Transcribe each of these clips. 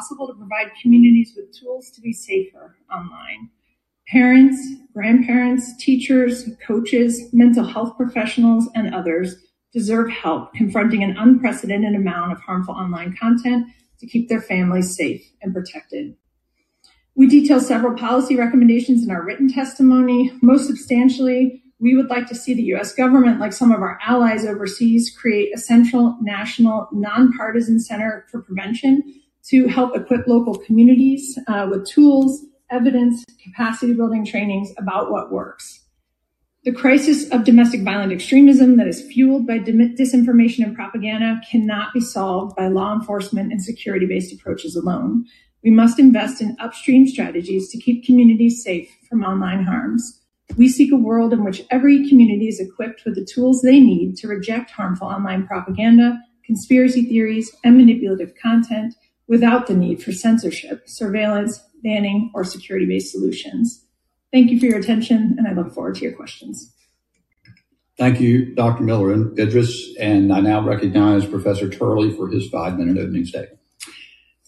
possible to provide communities with tools to be safer online. Parents, grandparents, teachers, coaches, mental health professionals, and others deserve help confronting an unprecedented amount of harmful online content to keep their families safe and protected. We detail several policy recommendations in our written testimony. Most substantially, we would like to see the US government, like some of our allies overseas, create a central national nonpartisan center for prevention to help equip local communities uh, with tools, evidence, capacity building trainings about what works. The crisis of domestic violent extremism that is fueled by disinformation and propaganda cannot be solved by law enforcement and security based approaches alone. We must invest in upstream strategies to keep communities safe from online harms. We seek a world in which every community is equipped with the tools they need to reject harmful online propaganda, conspiracy theories, and manipulative content without the need for censorship, surveillance, banning, or security based solutions. Thank you for your attention, and I look forward to your questions. Thank you, Dr. Miller and Idriss. And I now recognize Professor Turley for his five minute opening statement.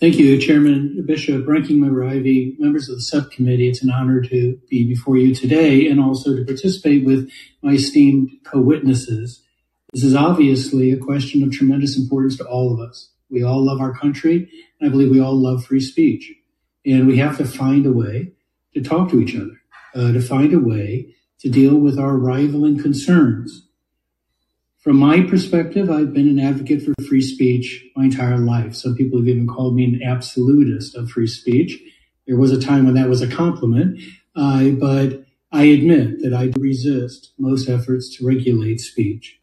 Thank you, Chairman Bishop, Ranking Member Ivey, members of the subcommittee. It's an honor to be before you today and also to participate with my esteemed co-witnesses. This is obviously a question of tremendous importance to all of us. We all love our country, and I believe we all love free speech. And we have to find a way to talk to each other, uh, to find a way to deal with our rivaling concerns from my perspective, I've been an advocate for free speech my entire life. Some people have even called me an absolutist of free speech. There was a time when that was a compliment, uh, but I admit that I resist most efforts to regulate speech.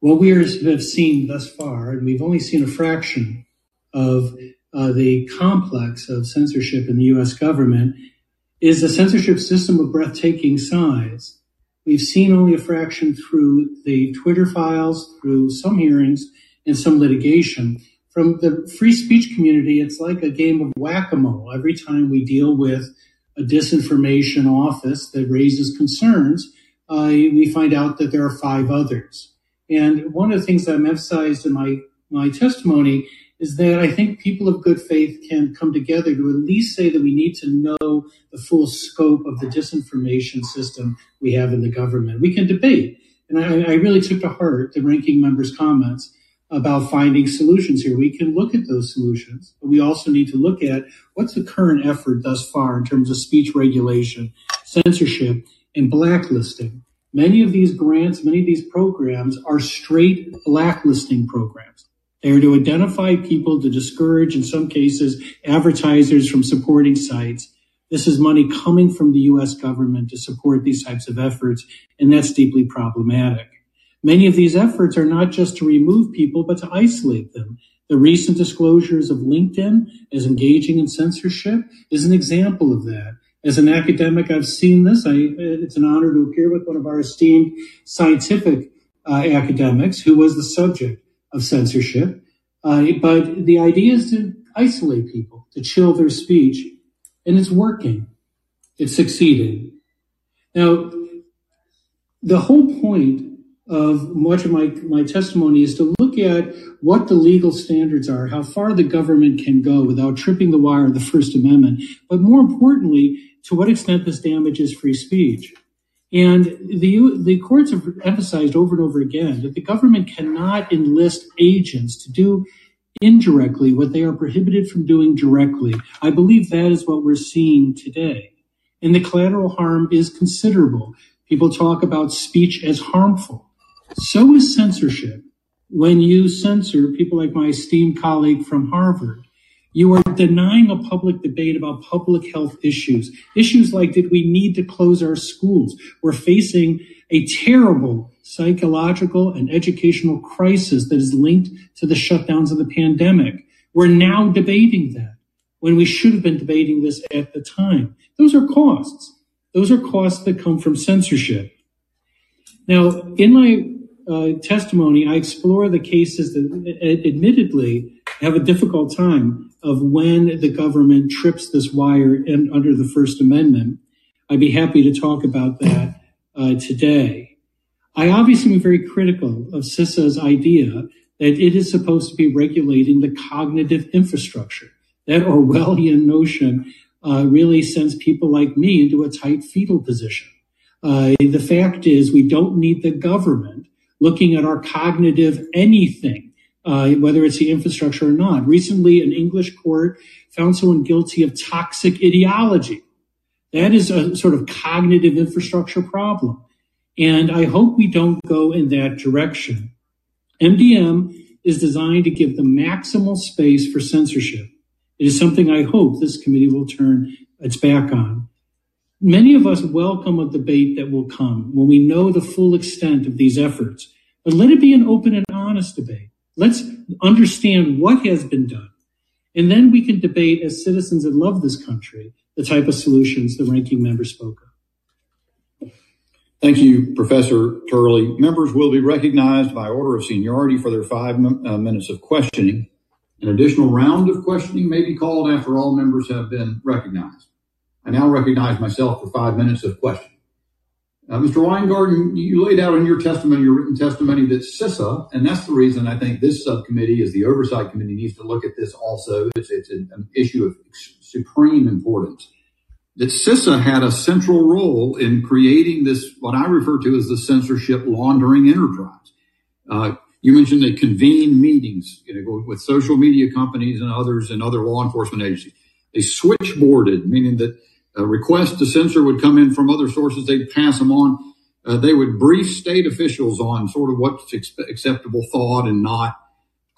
What we have seen thus far, and we've only seen a fraction of uh, the complex of censorship in the US government, is a censorship system of breathtaking size We've seen only a fraction through the Twitter files, through some hearings, and some litigation. From the free speech community, it's like a game of whack a mole. Every time we deal with a disinformation office that raises concerns, uh, we find out that there are five others. And one of the things I'm emphasized in my, my testimony is that I think people of good faith can come together to at least say that we need to know the full scope of the disinformation system we have in the government. We can debate. And I, I really took to heart the ranking member's comments about finding solutions here. We can look at those solutions, but we also need to look at what's the current effort thus far in terms of speech regulation, censorship, and blacklisting. Many of these grants, many of these programs are straight blacklisting programs. They are to identify people to discourage, in some cases, advertisers from supporting sites. This is money coming from the US government to support these types of efforts, and that's deeply problematic. Many of these efforts are not just to remove people, but to isolate them. The recent disclosures of LinkedIn as engaging in censorship is an example of that. As an academic, I've seen this. I, it's an honor to appear with one of our esteemed scientific uh, academics who was the subject of censorship. Uh, but the idea is to isolate people, to chill their speech, and it's working. It's succeeding. Now, the whole point of much of my, my testimony is to look at what the legal standards are, how far the government can go without tripping the wire of the First Amendment, but more importantly, to what extent this damages free speech. And the, the courts have emphasized over and over again that the government cannot enlist agents to do indirectly what they are prohibited from doing directly. I believe that is what we're seeing today. And the collateral harm is considerable. People talk about speech as harmful. So is censorship. When you censor people like my esteemed colleague from Harvard, you are denying a public debate about public health issues. Issues like did we need to close our schools? We're facing a terrible psychological and educational crisis that is linked to the shutdowns of the pandemic. We're now debating that when we should have been debating this at the time. Those are costs. Those are costs that come from censorship. Now, in my testimony, I explore the cases that admittedly have a difficult time of when the government trips this wire and under the First Amendment. I'd be happy to talk about that uh, today. I obviously am very critical of CISA's idea that it is supposed to be regulating the cognitive infrastructure. That Orwellian notion uh, really sends people like me into a tight fetal position. Uh, the fact is, we don't need the government looking at our cognitive anything, uh, whether it's the infrastructure or not. Recently, an English court found someone guilty of toxic ideology. That is a sort of cognitive infrastructure problem. And I hope we don't go in that direction. MDM is designed to give the maximal space for censorship. It is something I hope this committee will turn its back on. Many of us welcome a debate that will come when we know the full extent of these efforts, but let it be an open and honest debate. Let's understand what has been done. And then we can debate as citizens that love this country the type of solutions the ranking member spoke of. Thank you, Professor Turley. Members will be recognized by order of seniority for their five uh, minutes of questioning. An additional round of questioning may be called after all members have been recognized. I now recognize myself for five minutes of questioning. Uh, Mr. Weingarten, you laid out in your testimony, your written testimony, that CISA, and that's the reason I think this subcommittee, as the oversight committee, needs to look at this also. It's, it's an, an issue of supreme importance. That CISA had a central role in creating this, what I refer to as the censorship laundering enterprise. Uh, you mentioned they convened meetings you know, with social media companies and others and other law enforcement agencies. They switchboarded, meaning that a request to censor would come in from other sources. They'd pass them on. Uh, they would brief state officials on sort of what's ex- acceptable thought and not.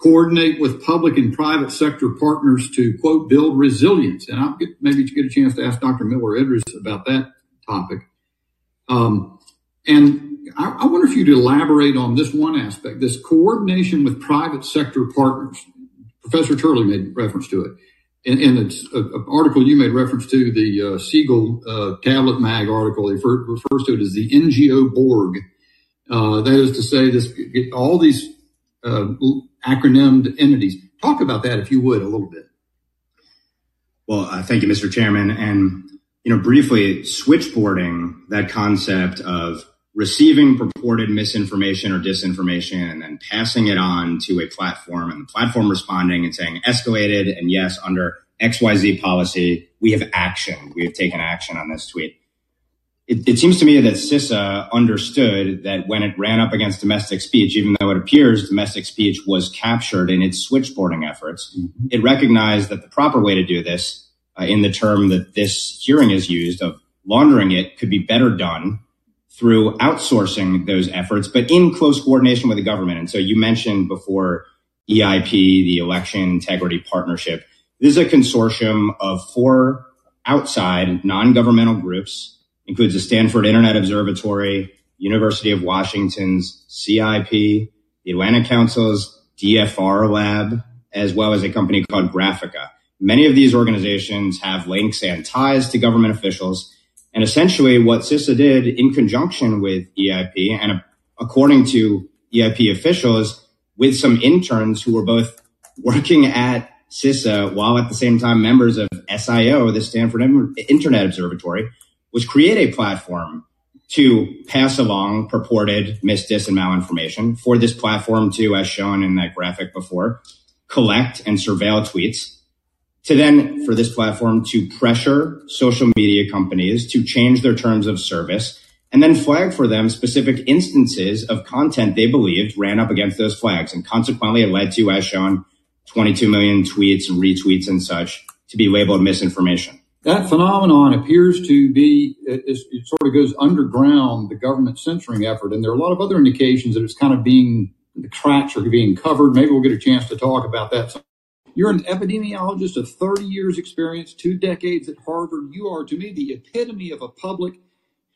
Coordinate with public and private sector partners to quote build resilience. And I'll get maybe get a chance to ask Dr. Miller Idriss about that topic. Um, and I, I wonder if you'd elaborate on this one aspect, this coordination with private sector partners. Professor Turley made reference to it in, an article you made reference to, the uh, Siegel uh, Tablet Mag article, refers to it as the NGO Borg. Uh, that is to say, this all these uh, acronymed entities. Talk about that, if you would, a little bit. Well, uh, thank you, Mr. Chairman. And you know, briefly, switchboarding that concept of receiving purported misinformation or disinformation and then passing it on to a platform and the platform responding and saying escalated and yes under xyz policy we have action we have taken action on this tweet it, it, seems to me that CISA understood that when it ran up against domestic speech, even though it appears domestic speech was captured in its switchboarding efforts, mm-hmm. it recognized that the proper way to do this, uh, in the term that this hearing is used of laundering it, could be better done through outsourcing those efforts, but in close coordination with the government. And so you mentioned before EIP, the Election Integrity Partnership. This is a consortium of four outside non-governmental groups, includes the Stanford Internet Observatory, University of Washington's CIP, the Atlantic Council's DFR lab, as well as a company called Graphika. Many of these organizations have links and ties to government officials and essentially what CISA did in conjunction with EIP and according to EIP officials with some interns who were both working at CISA while at the same time members of SIO, the Stanford Internet Observatory, was create a platform to pass along purported misdis and malinformation for this platform to, as shown in that graphic before, collect and surveil tweets to then for this platform to pressure social media companies to change their terms of service and then flag for them specific instances of content they believed ran up against those flags. And consequently, it led to, as shown, 22 million tweets and retweets and such to be labeled misinformation. That phenomenon appears to be, it, it sort of goes underground, the government censoring effort. And there are a lot of other indications that it's kind of being, the cracks are being covered. Maybe we'll get a chance to talk about that you're an epidemiologist of 30 years experience, two decades at Harvard. You are, to me, the epitome of a public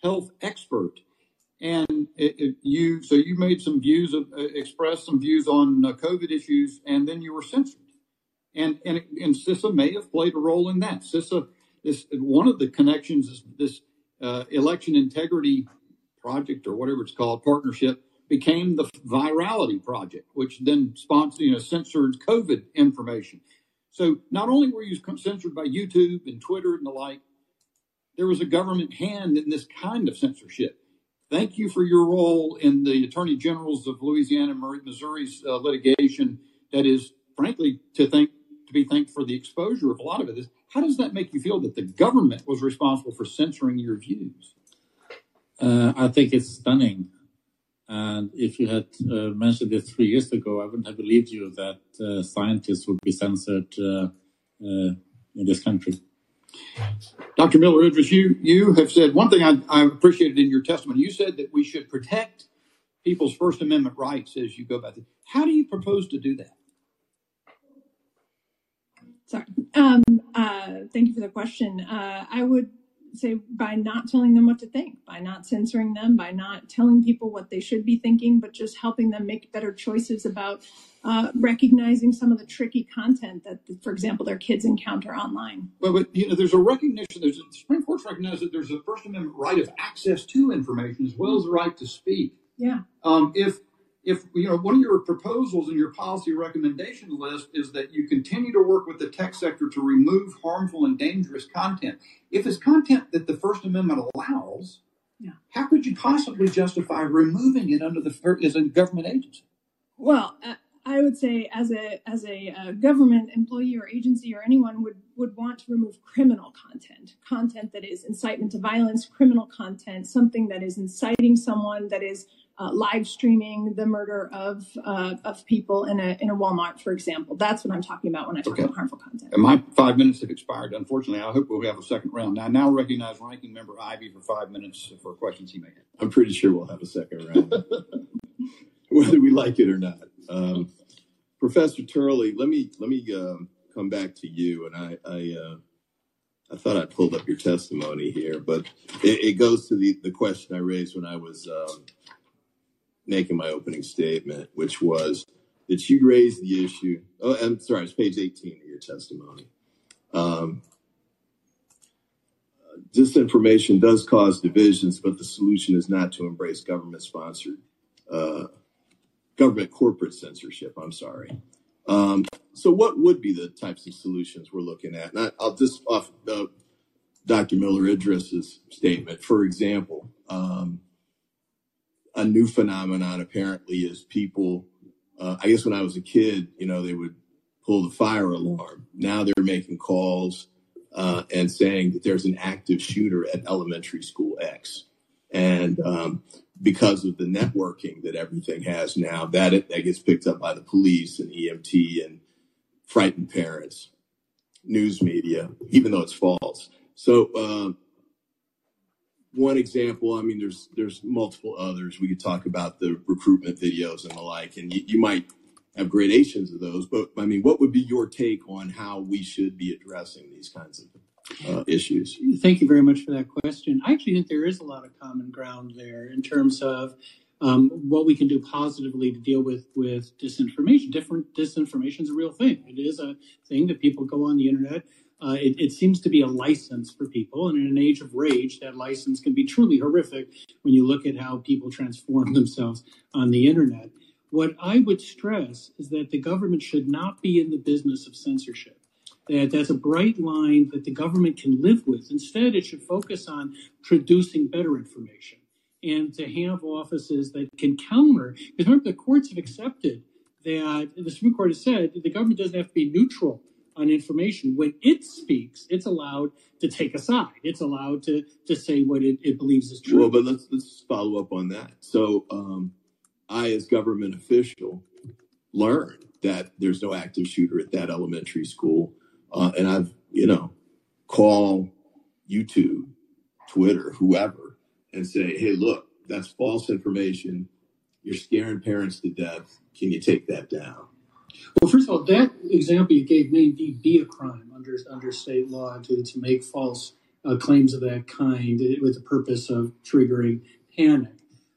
health expert. And it, it, you, so you made some views, of, uh, expressed some views on uh, COVID issues, and then you were censored. And, and, and CISA may have played a role in that. CISA, this, one of the connections is this uh, election integrity project or whatever it's called, partnership became the Virality Project, which then sponsored, you know, censored COVID information. So not only were you censored by YouTube and Twitter and the like, there was a government hand in this kind of censorship. Thank you for your role in the attorney generals of Louisiana and Missouri's uh, litigation. That is, frankly, to thank to be thanked for the exposure of a lot of it. How does that make you feel that the government was responsible for censoring your views? Uh, I think it's stunning. And if you had uh, mentioned this three years ago, I wouldn't have believed you that uh, scientists would be censored uh, uh, in this country. Dr. Miller Idriss, you, you have said one thing I, I appreciated in your testimony. You said that we should protect people's First Amendment rights as you go about it. How do you propose to do that? Sorry. Um, uh, thank you for the question. Uh, I would say by not telling them what to think, by not censoring them, by not telling people what they should be thinking, but just helping them make better choices about uh, recognizing some of the tricky content that, for example, their kids encounter online. Well, but you know, there's a recognition. There's a, the Supreme Court's recognized that there's a First Amendment right of access to information as well as the right to speak. Yeah. Um, if if you know one of your proposals in your policy recommendation list is that you continue to work with the tech sector to remove harmful and dangerous content if it's content that the first amendment allows yeah. how could you possibly justify removing it under the as a government agency well uh, I would say, as a as a uh, government employee or agency or anyone would would want to remove criminal content, content that is incitement to violence, criminal content, something that is inciting someone, that is uh, live streaming the murder of uh, of people in a in a Walmart, for example. That's what I'm talking about when I talk okay. about harmful content. And my five minutes have expired. Unfortunately, I hope we'll have a second round. I now recognize Ranking Member Ivey for five minutes for questions he may have. I'm pretty sure we'll have a second round, whether we like it or not. Um, Professor Turley, let me let me um, come back to you, and I I, uh, I thought I pulled up your testimony here, but it, it, goes to the the question I raised when I was. Um, making my opening statement, which was that you raised the issue. Oh, I'm sorry, it's page 18 of your testimony. Um, disinformation does cause divisions, but the solution is not to embrace government sponsored, uh, government corporate censorship. I'm sorry. Um, so, what would be the types of solutions we're looking at? And I, will just off uh, Dr. Miller Idriss's statement, for example. Um, a new phenomenon apparently is people. Uh, I guess when I was a kid, you know, they would pull the fire alarm. Now they're making calls uh, and saying that there's an active shooter at elementary school X, and um, because of the networking that everything has now, that it, that gets picked up by the police and EMT and frightened parents, news media, even though it's false. So uh, one example. I mean, there's there's multiple others. We could talk about the recruitment videos and the like, and you, you might have gradations of those. But I mean, what would be your take on how we should be addressing these kinds of uh, issues? Thank you very much for that question. I actually think there is a lot of common ground there in terms of um, what we can do positively to deal with with disinformation. Different disinformation is a real thing. It is a thing that people go on the internet uh, it, it, seems to be a license for people. And in an age of rage, that license can be truly horrific when you look at how people transform themselves on the internet. What I would stress is that the government should not be in the business of censorship. That that's a bright line that the government can live with. Instead, it should focus on producing better information and to have offices that can counter. Because remember, the courts have accepted that the Supreme Court has said the government doesn't have to be neutral on information. When it speaks, it's allowed to take a side. It's allowed to to say what it, it believes is true. Well, but let's let's follow up on that. So um, I, as government official, learned that there's no active shooter at that elementary school, uh, and I've you know call YouTube, Twitter, whoever, and say, hey, look, that's false information. You're scaring parents to death. Can you take that down? Well, first of all, that example you gave may indeed be a crime under under state law to, to make false uh, claims of that kind with the purpose of triggering panic.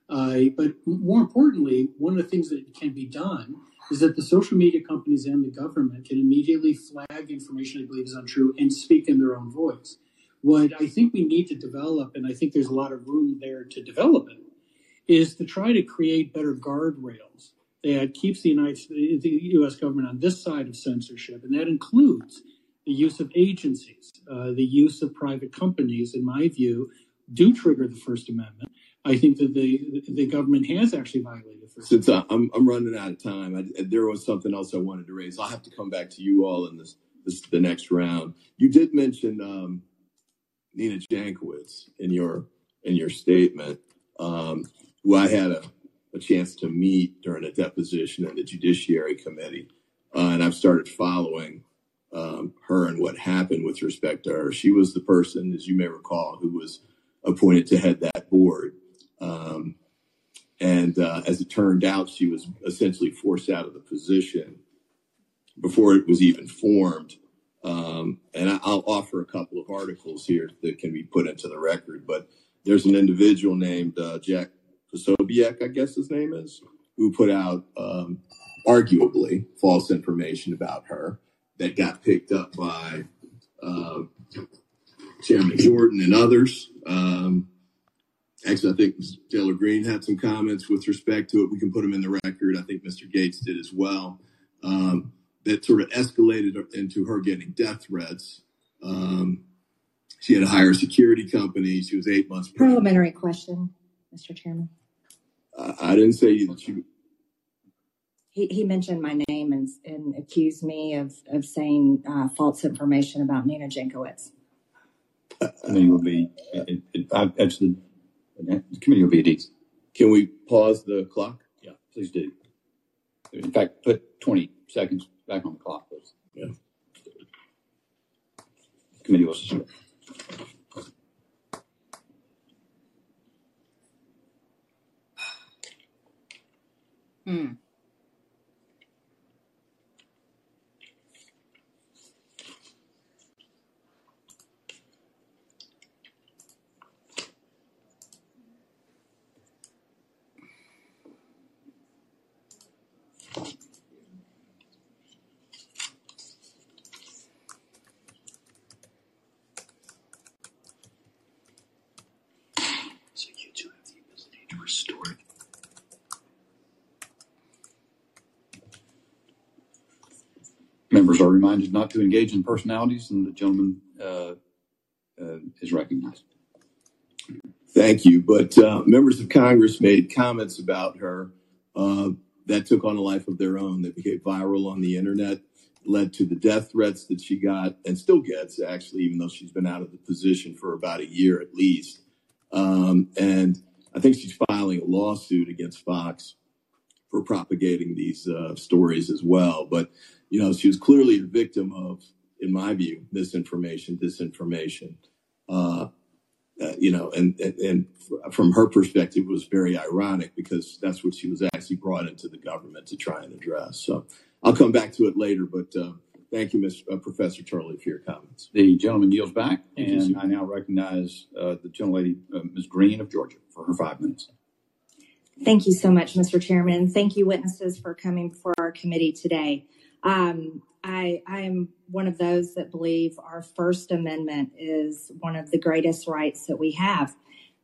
Uh, but more importantly, one of the things that can be done is that the social media companies and the government can immediately flag information they believe is untrue and speak in their own voice. What I think we need to develop, and I think there's a lot of room there to develop it, is to try to create better guardrails that keeps the United the U.S. government on this side of censorship, and that includes the use of agencies, uh, the use of private companies. In my view, do trigger the First Amendment. I think that the the government has actually violated. First Since uh, I'm I'm running out of time, I, there was something else I wanted to raise. I'll have to come back to you all in this this the next round. You did mention um, Nina Jankowicz in your in your statement, um, who I had a, a chance to meet during a deposition in the Judiciary Committee, uh, and I've started following um, her and what happened with respect to her. She was the person, as you may recall, who was appointed to head that board. Um, and uh, as it turned out, she was essentially forced out of the position before it was even formed. Um, and I, will offer a couple of articles here that can be put into the record. But there's an individual named uh, Jack Posobiec, I guess his name is, who put out um, arguably false information about her that got picked up by uh, Chairman Jordan and others. Um, actually, I think Taylor Greene had some comments with respect to it. We can put them in the record. I think Mr. Gaetz did as well. Um, that sort of escalated into her getting death threats. Um, she had a higher security company. She was eight months. Parliamentary question, Mr. Chairman. Uh, I didn't say that you. He, he mentioned my name and, and accused me of, of saying uh, false information about Nina Jankowicz. Uh, committee will be, it, it, actually, the committee will be at ease. Can we pause the clock? Yeah, please do. In fact, put 20 seconds back on the clock, please. Yeah. Committee will suspend. Hmm. Members are reminded not to engage in personalities, and the gentleman uh, uh, is recognized. Thank you. But uh, members of Congress made comments about her uh, that took on a life of their own. That became viral on the internet, led to the death threats that she got and still gets, actually, even though she's been out of the position for about a year at least. Um, and I think she's filing a lawsuit against Fox for propagating these uh, stories as well. But you know, she was clearly a victim of, in my view, misinformation, disinformation. Uh, uh, you know, and, and, and from her perspective, it was very ironic because that's what she was actually brought into the government to try and address. So I'll come back to it later, but uh, thank you, Ms. Uh, Professor Turley, for your comments. The gentleman yields back, and I now recognize uh, the gentlelady, uh, Ms. Greene of Georgia, for her five minutes. Thank you so much, Mr. Chairman. Thank you, witnesses, for coming before our committee today. Um, I, I am one of those that believe our First Amendment is one of the greatest rights that we have.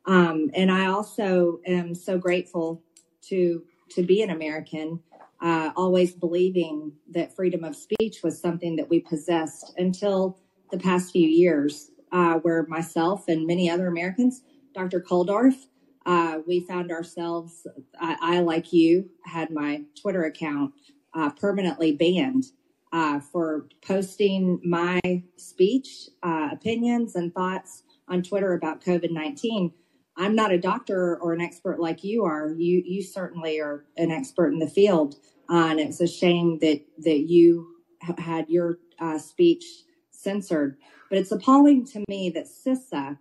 Um, and I also am so grateful to to be an American, uh, always believing that freedom of speech was something that we possessed until the past few years, uh, where myself and many other Americans, Dr. Kulldorff, uh, we found ourselves, I, I, like you, had my Twitter account uh, permanently banned uh, for posting my speech, uh, opinions, and thoughts on Twitter about COVID 19. I'm not a doctor or an expert like you are. You you certainly are an expert in the field, uh, and it's a shame that that you had your uh, speech censored. But it's appalling to me that CISA,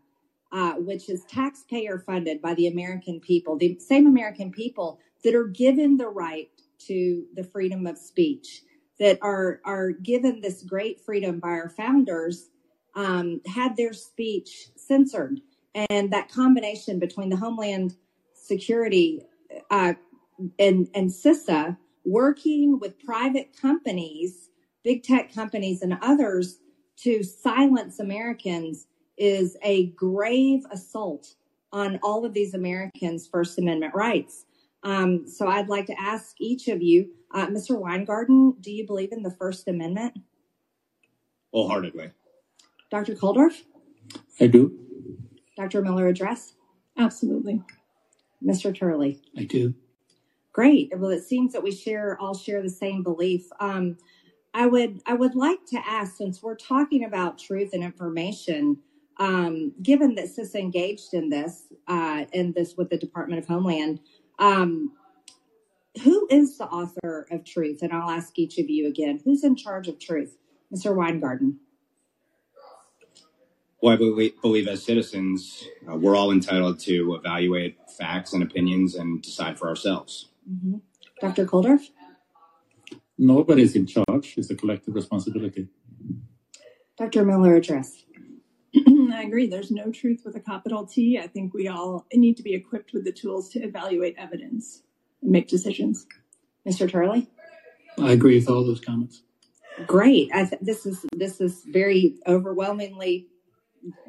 uh, which is taxpayer funded by the American people, the same American people that are given the right to the freedom of speech that are are given this great freedom by our founders um, had their speech censored, and that combination between the Homeland Security uh, and and CISA working with private companies, big tech companies, and others to silence Americans is a grave assault on all of these Americans' First Amendment rights. Um, so I'd like to ask each of you, uh, Mr. Weingarten, do you believe in the First Amendment? Wholeheartedly. Dr. Kulldorff? I do. Dr. Miller Idriss? Absolutely. Mr. Turley? I do. Great. Well, it seems that we share all share the same belief. Um, I would I would like to ask, since we're talking about truth and information, um, given that CISA engaged in this uh, in this with the Department of Homeland, um, who is the author of Truth? And I'll ask each of you again, who's in charge of Truth, Mr. Weingarten? Well, I believe, believe as citizens, uh, we're all entitled to evaluate facts and opinions and decide for ourselves. Mm-hmm. Dr. Kulldorff? Nobody's in charge. It's a collective responsibility. Dr. Miller, Idriss. I agree. There's no truth with a capital T. I think we all need to be equipped with the tools to evaluate evidence and make decisions. Mr. Turley? I agree with all those comments. Great. I th- this is this is very overwhelmingly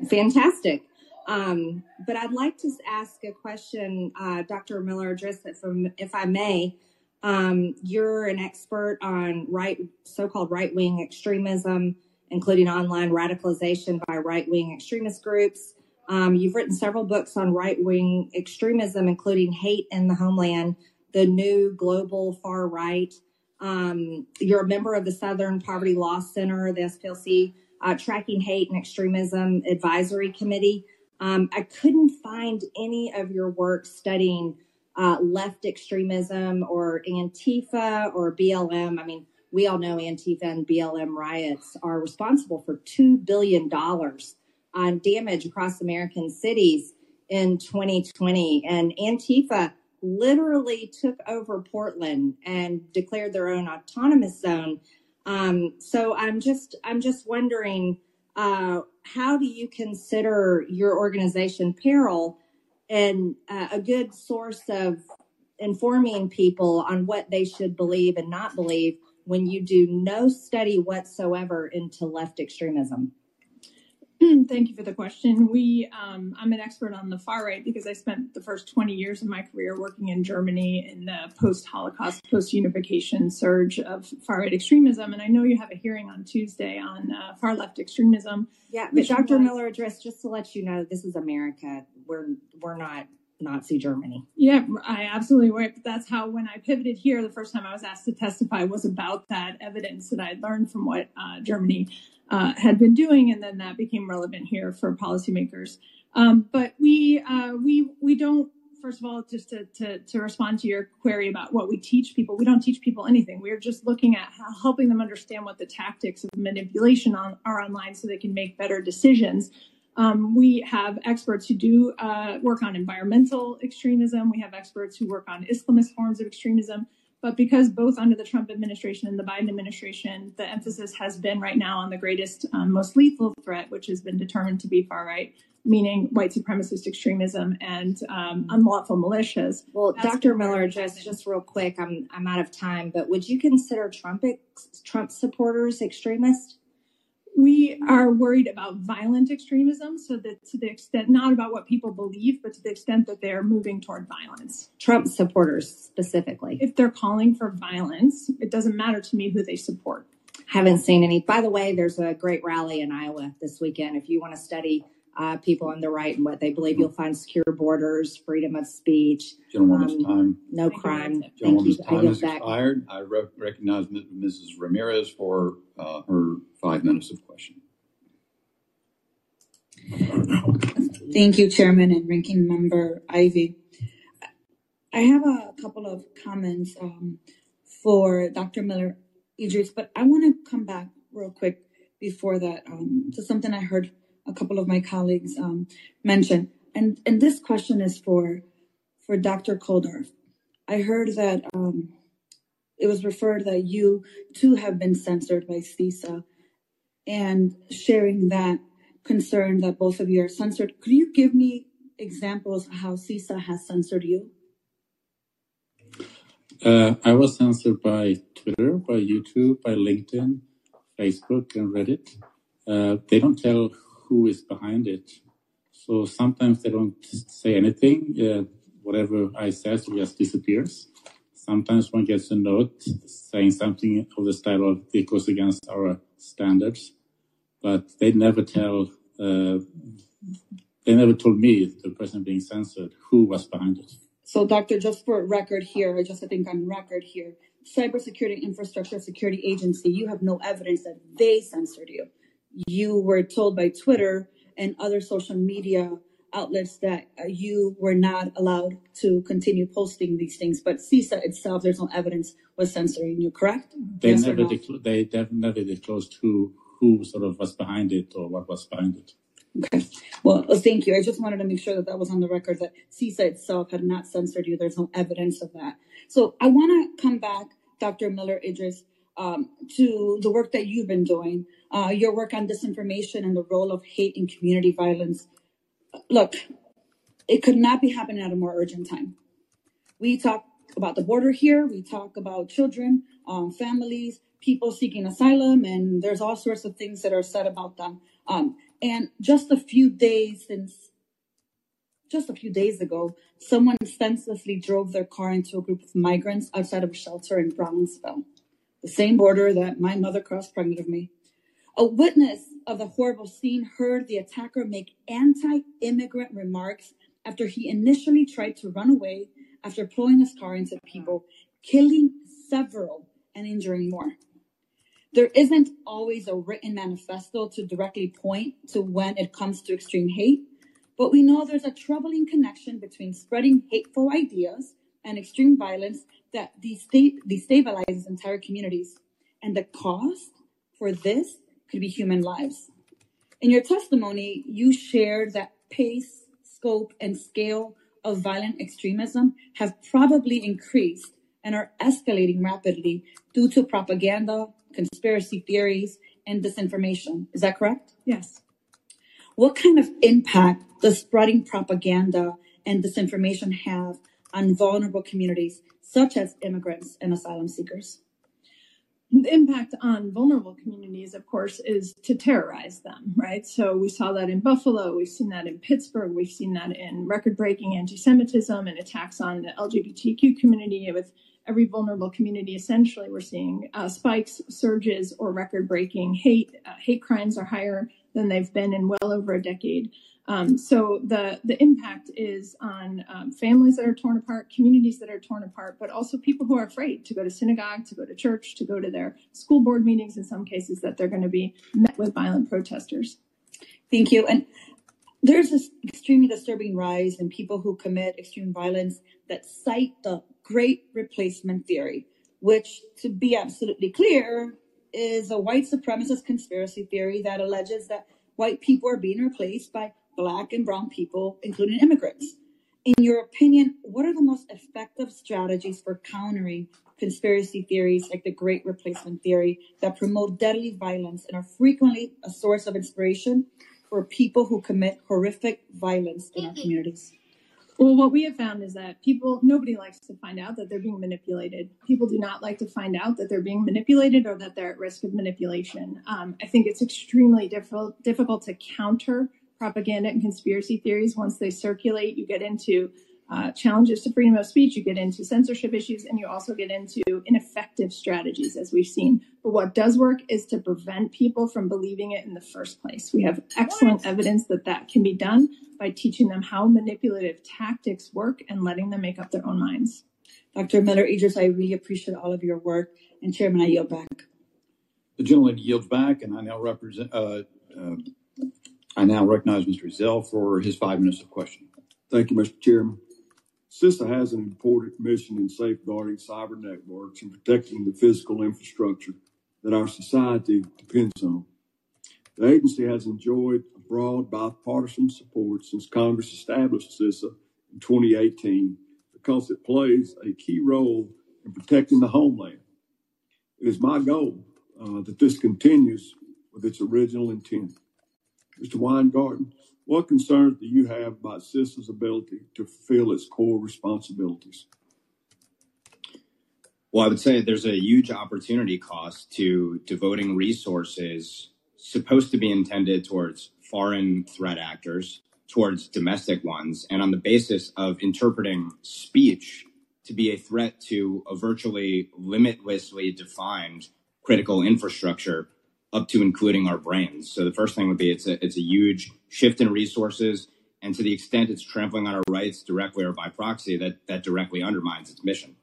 fantastic. Um, but I'd like to ask a question, uh, Dr. Miller, Idriss it from, if I may. Um, you're an expert on right, so-called right-wing extremism, including online radicalization by right-wing extremist groups. Um, you've written several books on right-wing extremism, including Hate in the Homeland, the new global far right. Um, you're a member of the Southern Poverty Law Center, the SPLC, uh, Tracking Hate and Extremism Advisory Committee. Um, I couldn't find any of your work studying uh, left extremism or Antifa or BLM. I mean, we all know Antifa and BLM riots are responsible for $2 billion on damage across American cities in 2020. And Antifa literally took over Portland and declared their own autonomous zone. Um, so I'm just I'm just wondering, uh, how do you consider your organization Peril and uh, a good source of informing people on what they should believe and not believe when you do no study whatsoever into left extremism? Thank you for the question. We, um, I'm an expert on the far right because I spent the first 20 years of my career working in Germany in the post-Holocaust, post-unification surge of far right extremism. And I know you have a hearing on Tuesday on uh, far left extremism. Yeah, but Dr. Was, Miller Idriss just to let you know this is America. We're we're not Nazi Germany. Yeah, I absolutely right. But that's how when I pivoted here, the first time I was asked to testify was about that evidence that I learned from what uh, Germany uh, had been doing, and then that became relevant here for policymakers. Um, but we uh, we we don't. First of all, just to, to, to respond to your query about what we teach people, we don't teach people anything. We're just looking at how, helping them understand what the tactics of manipulation on, are online so they can make better decisions. Um, we have experts who do uh, work on environmental extremism. We have experts who work on Islamist forms of extremism. But because both under the Trump administration and the Biden administration, the emphasis has been right now on the greatest, um, most lethal threat, which has been determined to be far right, meaning white supremacist extremism and um, unlawful militias. Well, Dr. Miller, just just real quick, I'm I'm out of time, but would you consider Trump Trump supporters extremists? We are worried about violent extremism so that to the extent not about what people believe but to the extent that they're moving toward violence. Trump supporters specifically. If they're calling for violence it doesn't matter to me who they support. Haven't seen any. By the way there's a great rally in iowa this weekend. If you want to study uh, people on the right and what they believe you'll find secure borders freedom of speech gentlewoman's um, time no crime gentlewoman's time is expired i re- recognize mrs ramirez for uh, her five minutes of question. Thank you, Chairman and Ranking Member Ivey. I have a couple of comments um, for Dr. Miller Idriss, but I want to come back real quick before that um, to something I heard a couple of my colleagues um, mention, and and this question is for for Dr. Kulldorff. I heard that um, it was referred that you too have been censored by CISA and sharing that concern that both of you are censored. Could you give me examples of how CISA has censored you? Uh, I was censored by Twitter, by YouTube, by LinkedIn, Facebook, and Reddit. Uh, they don't tell who is behind it. So sometimes they don't say anything. Uh, whatever I say just disappears. Sometimes one gets a note saying something of the style of it goes against our standards, but they never tell. Uh, they never told me, the person being censored, who was behind it. So, doctor, just for record here, just I think on record here, cybersecurity infrastructure security agency, you have no evidence that they censored you. You were told by Twitter and other social media outlets that uh, you were not allowed to continue posting these things, but CISA itself, there's no evidence was censoring you, correct? They Yes never no? they never disclosed who who sort of was behind it or what was behind it. Okay. Well, thank you. I just wanted to make sure that that was on the record that CISA itself had not censored you. There's no evidence of that. So I want to come back, Dr. Miller Idriss, um, to the work that you've been doing, uh, your work on disinformation and the role of hate and community violence. Look, it could not be happening at a more urgent time. We talk about the border here. We talk about children, um, families, people seeking asylum, and there's all sorts of things that are said about them. Um, and just a few days since, just a few days ago, someone senselessly drove their car into a group of migrants outside of a shelter in Brownsville, the same border that my mother crossed pregnant with me. A witness of the horrible scene heard the attacker make anti immigrant remarks after he initially tried to run away after pulling his car into people, killing several and injuring more. There isn't always a written manifesto to directly point to when it comes to extreme hate, but we know there's a troubling connection between spreading hateful ideas and extreme violence that destabilizes entire communities. And the cost for this could be human lives. In your testimony, you shared that pace, scope, and scale of violent extremism have probably increased and are escalating rapidly due to propaganda, conspiracy theories, and disinformation. Is that correct? Yes. What kind of impact does spreading propaganda and disinformation have on vulnerable communities such as immigrants and asylum seekers? The impact on vulnerable communities, of course, is to terrorize them, right? So we saw that in Buffalo, we've seen that in Pittsburgh, we've seen that in record breaking anti Semitism and attacks on the LGBTQ community. With every vulnerable community, essentially, we're seeing uh, spikes, surges, or record breaking hate. Uh, hate crimes are higher than they've been in well over a decade. Um, so the the impact is on um, families that are torn apart, communities that are torn apart, but also people who are afraid to go to synagogue, to go to church, to go to their school board meetings. In some cases, that they're going to be met with violent protesters. Thank you. And there's this extremely disturbing rise in people who commit extreme violence that cite the great replacement theory, which, to be absolutely clear, is a white supremacist conspiracy theory that alleges that white people are being replaced by black and brown people, including immigrants. In your opinion, what are the most effective strategies for countering conspiracy theories like the Great Replacement Theory that promote deadly violence and are frequently a source of inspiration for people who commit horrific violence in our communities? Well, what we have found is that people, nobody likes to find out that they're being manipulated. People do not like to find out that they're being manipulated or that they're at risk of manipulation. Um, I think it's extremely difficult, difficult to counter propaganda and conspiracy theories once they circulate. You get into uh, challenges to freedom of speech, you get into censorship issues, and you also get into ineffective strategies, as we've seen. But what does work is to prevent people from believing it in the first place. We have excellent evidence that that can be done by teaching them how manipulative tactics work and letting them make up their own minds. Dr. Miller Idriss, I really appreciate all of your work. And Chairman, I yield back. The gentleman yields back, and I now represent. Uh, uh, I now recognize Mr. Ezell for his five minutes of questioning. Thank you, Mr. Chairman. CISA has an important mission in safeguarding cyber networks and protecting the physical infrastructure that our society depends on. The agency has enjoyed broad bipartisan support since Congress established CISA in 2018 because it plays a key role in protecting the homeland. It is my goal uh, that this continues with its original intent. Mr. Weingarten, what concerns do you have about CISA's ability to fulfill its core responsibilities? Well, I would say there's a huge opportunity cost to devoting resources supposed to be intended towards foreign threat actors, towards domestic ones, and on the basis of interpreting speech to be a threat to a virtually limitlessly defined critical infrastructure up to including our brains. So the first thing would be it's a it's a huge shift in resources, and to the extent it's trampling on our rights directly or by proxy, that that directly undermines its mission.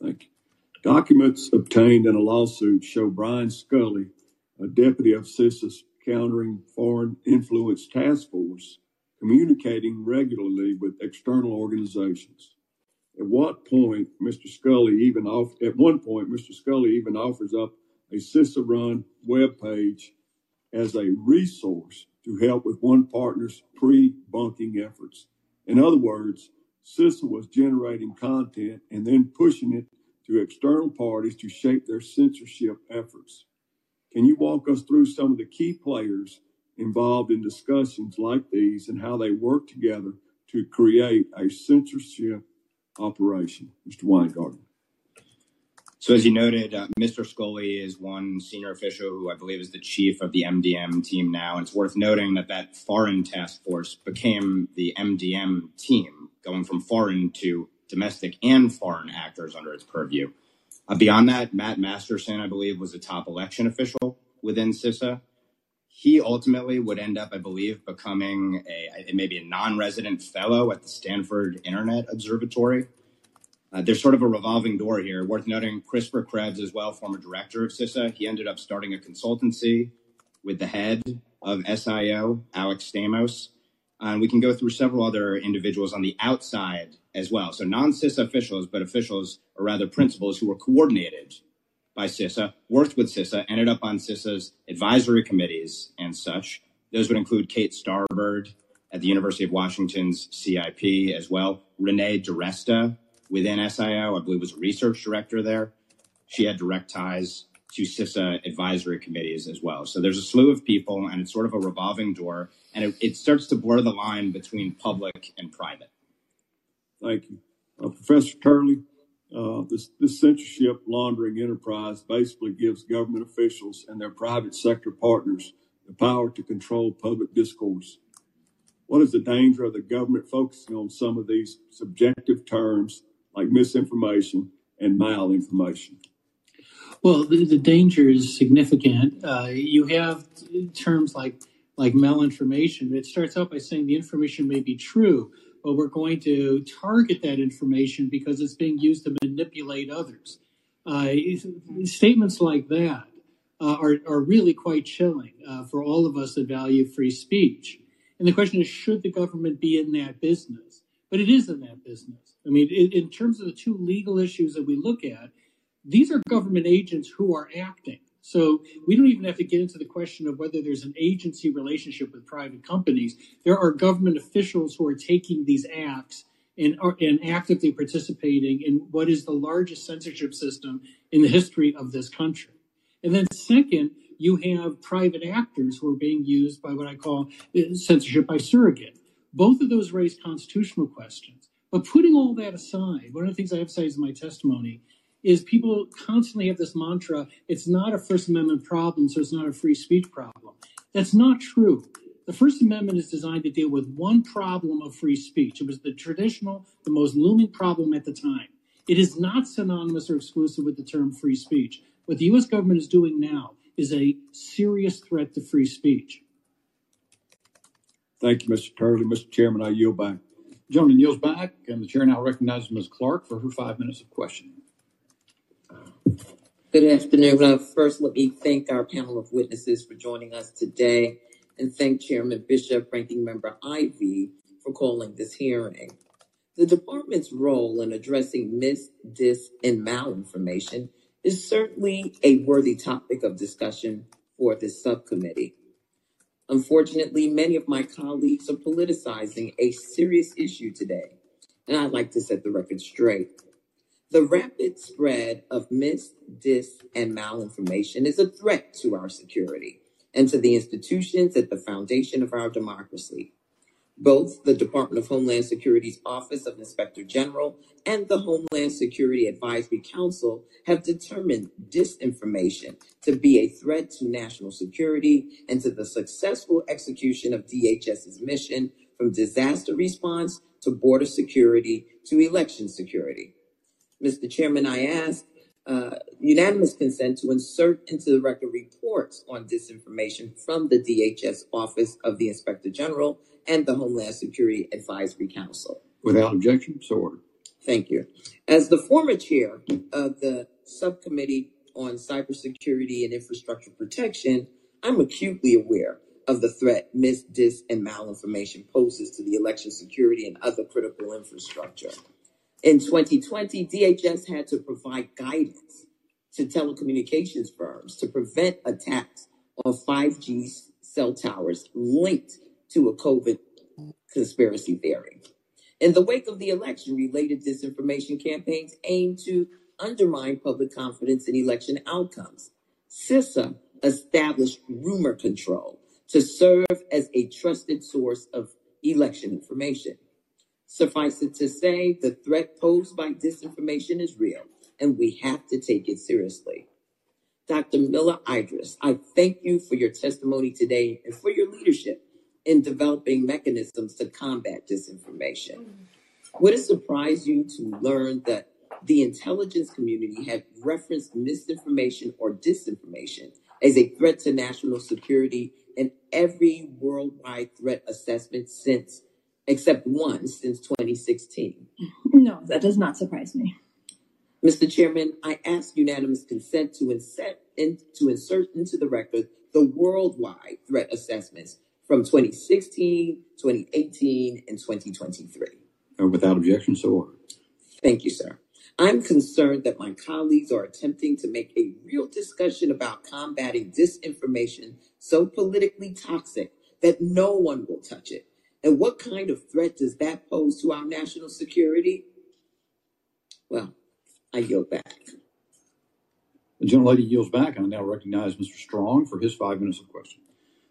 Thank you. Documents obtained in a lawsuit show Brian Scully, a deputy of CISA's Countering Foreign Influence Task Force, communicating regularly with external organizations. At what point, Mr. Scully even off, at one point, Mr. Scully even offers up a CISA-run web page as a resource to help with one partner's pre-bunking efforts. In other words, CISA was generating content and then pushing it to external parties to shape their censorship efforts. Can you walk us through some of the key players involved in discussions like these and how they work together to create a censorship operation? Mr. Weingarten. So, as you noted, uh, Mr. Scully is one senior official who I believe is the chief of the MDM team now. And it's worth noting that that foreign task force became the MDM team, going from foreign to domestic and foreign actors under its purview. Uh, beyond that, Matt Masterson, I believe, was a top election official within CISA. He ultimately would end up, I believe, becoming a maybe a non-resident fellow at the Stanford Internet Observatory. Uh, there's sort of a revolving door here. Worth noting, Christopher Krebs as well, former director of CISA. He ended up starting a consultancy with the head of SIO, Alex Stamos. Uh, and we can go through several other individuals on the outside as well. So non-CISA officials, but officials or rather principals who were coordinated by CISA, worked with CISA, ended up on CISA's advisory committees and such. Those would include Kate Starbird at the University of Washington's CIP as well, Renee DiResta, within SIO. I believe was a research director there. She had direct ties to CISA advisory committees as well. So there's a slew of people, and it's sort of a revolving door, and it, it starts to blur the line between public and private. Thank you. Uh, Professor Turley, uh, this, this censorship laundering enterprise basically gives government officials and their private sector partners the power to control public discourse. What is the danger of the government focusing on some of these subjective terms like misinformation and malinformation? Well, the, the danger is significant. Uh, you have terms like like malinformation. It starts out by saying the information may be true, but we're going to target that information because it's being used to manipulate others. Uh, statements like that uh, are, are really quite chilling uh, for all of us that value free speech. And the question is, should the government be in that business? But it is in that business. I mean, in, in terms of the two legal issues that we look at, these are government agents who are acting. So we don't even have to get into the question of whether there's an agency relationship with private companies. There are government officials who are taking these acts and, and actively participating in what is the largest censorship system in the history of this country. And then second, you have private actors who are being used by what I call uh, censorship by surrogate. Both of those raise constitutional questions. But putting all that aside, one of the things I emphasize in my testimony is people constantly have this mantra it's not a First Amendment problem, so it's not a free speech problem. That's not true. The First Amendment is designed to deal with one problem of free speech. It was the traditional, the most looming problem at the time. It is not synonymous or exclusive with the term free speech. What the US government is doing now is a serious threat to free speech. Thank you, Mr. Turley. Mr. Chairman, I yield back. Gentleman yields back, and the chair now recognizes Ms. Clarke for her five minutes of questioning. Good afternoon. First, let me thank our panel of witnesses for joining us today and thank Chairman Bishop, Ranking Member Ivey for calling this hearing. The department's role in addressing mis, dis, and malinformation is certainly a worthy topic of discussion for this subcommittee. Unfortunately, many of my colleagues are politicizing a serious issue today, and I'd like to set the record straight. The rapid spread of mis, dis, and malinformation is a threat to our security and to the institutions at the foundation of our democracy. Both the Department of Homeland Security's Office of Inspector General and the Homeland Security Advisory Council have determined disinformation to be a threat to national security and to the successful execution of DHS's mission from disaster response to border security to election security. Mr. Chairman, I ask uh, unanimous consent to insert into the record reports on disinformation from the DHS Office of the Inspector General and the Homeland Security Advisory Council. Without objection, so ordered. Thank you. As the former chair of the subcommittee on cybersecurity and infrastructure protection, I'm acutely aware of the threat mis, dis, and malinformation poses to the election security and other critical infrastructure. In 2020, DHS had to provide guidance to telecommunications firms to prevent attacks on 5G cell towers linked to a COVID conspiracy theory. In the wake of the election, related disinformation campaigns aim to undermine public confidence in election outcomes. CISA established rumor control to serve as a trusted source of election information. Suffice it to say, the threat posed by disinformation is real, and we have to take it seriously. Dr. Miller Idriss, I thank you for your testimony today and for your leadership in developing mechanisms to combat disinformation. Would it surprise you to learn that the intelligence community had referenced misinformation or disinformation as a threat to national security in every worldwide threat assessment since, except one, since 2016? No, that does not surprise me. Mr. Chairman, I ask unanimous consent to insert, in, to insert into the record the worldwide threat assessments from 2016, 2018, and 2023. Uh, Without objection, so ordered. Thank you, sir. I'm concerned that my colleagues are attempting to make a real discussion about combating disinformation so politically toxic that no one will touch it. And what kind of threat does that pose to our national security? Well, I yield back. The gentlelady yields back. And I now recognize Mr. Strong for his five minutes of question.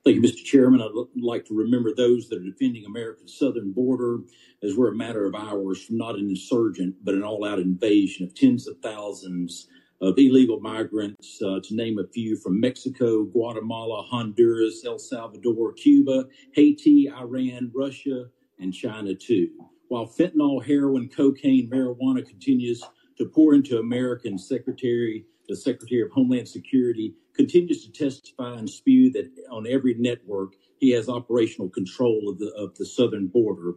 Thank you, Mr. Chairman. I'd like to remember those that are defending America's southern border as we're a matter of hours from not an insurgent, but an all out invasion of tens of thousands of illegal migrants, uh, to name a few from Mexico, Guatemala, Honduras, El Salvador, Cuba, Haiti, Iran, Russia, and China, too. While fentanyl, heroin, cocaine, marijuana continues to pour into America, and Secretary, the Secretary of Homeland Security continues to testify and spew that on every network he has operational control of the of the southern border.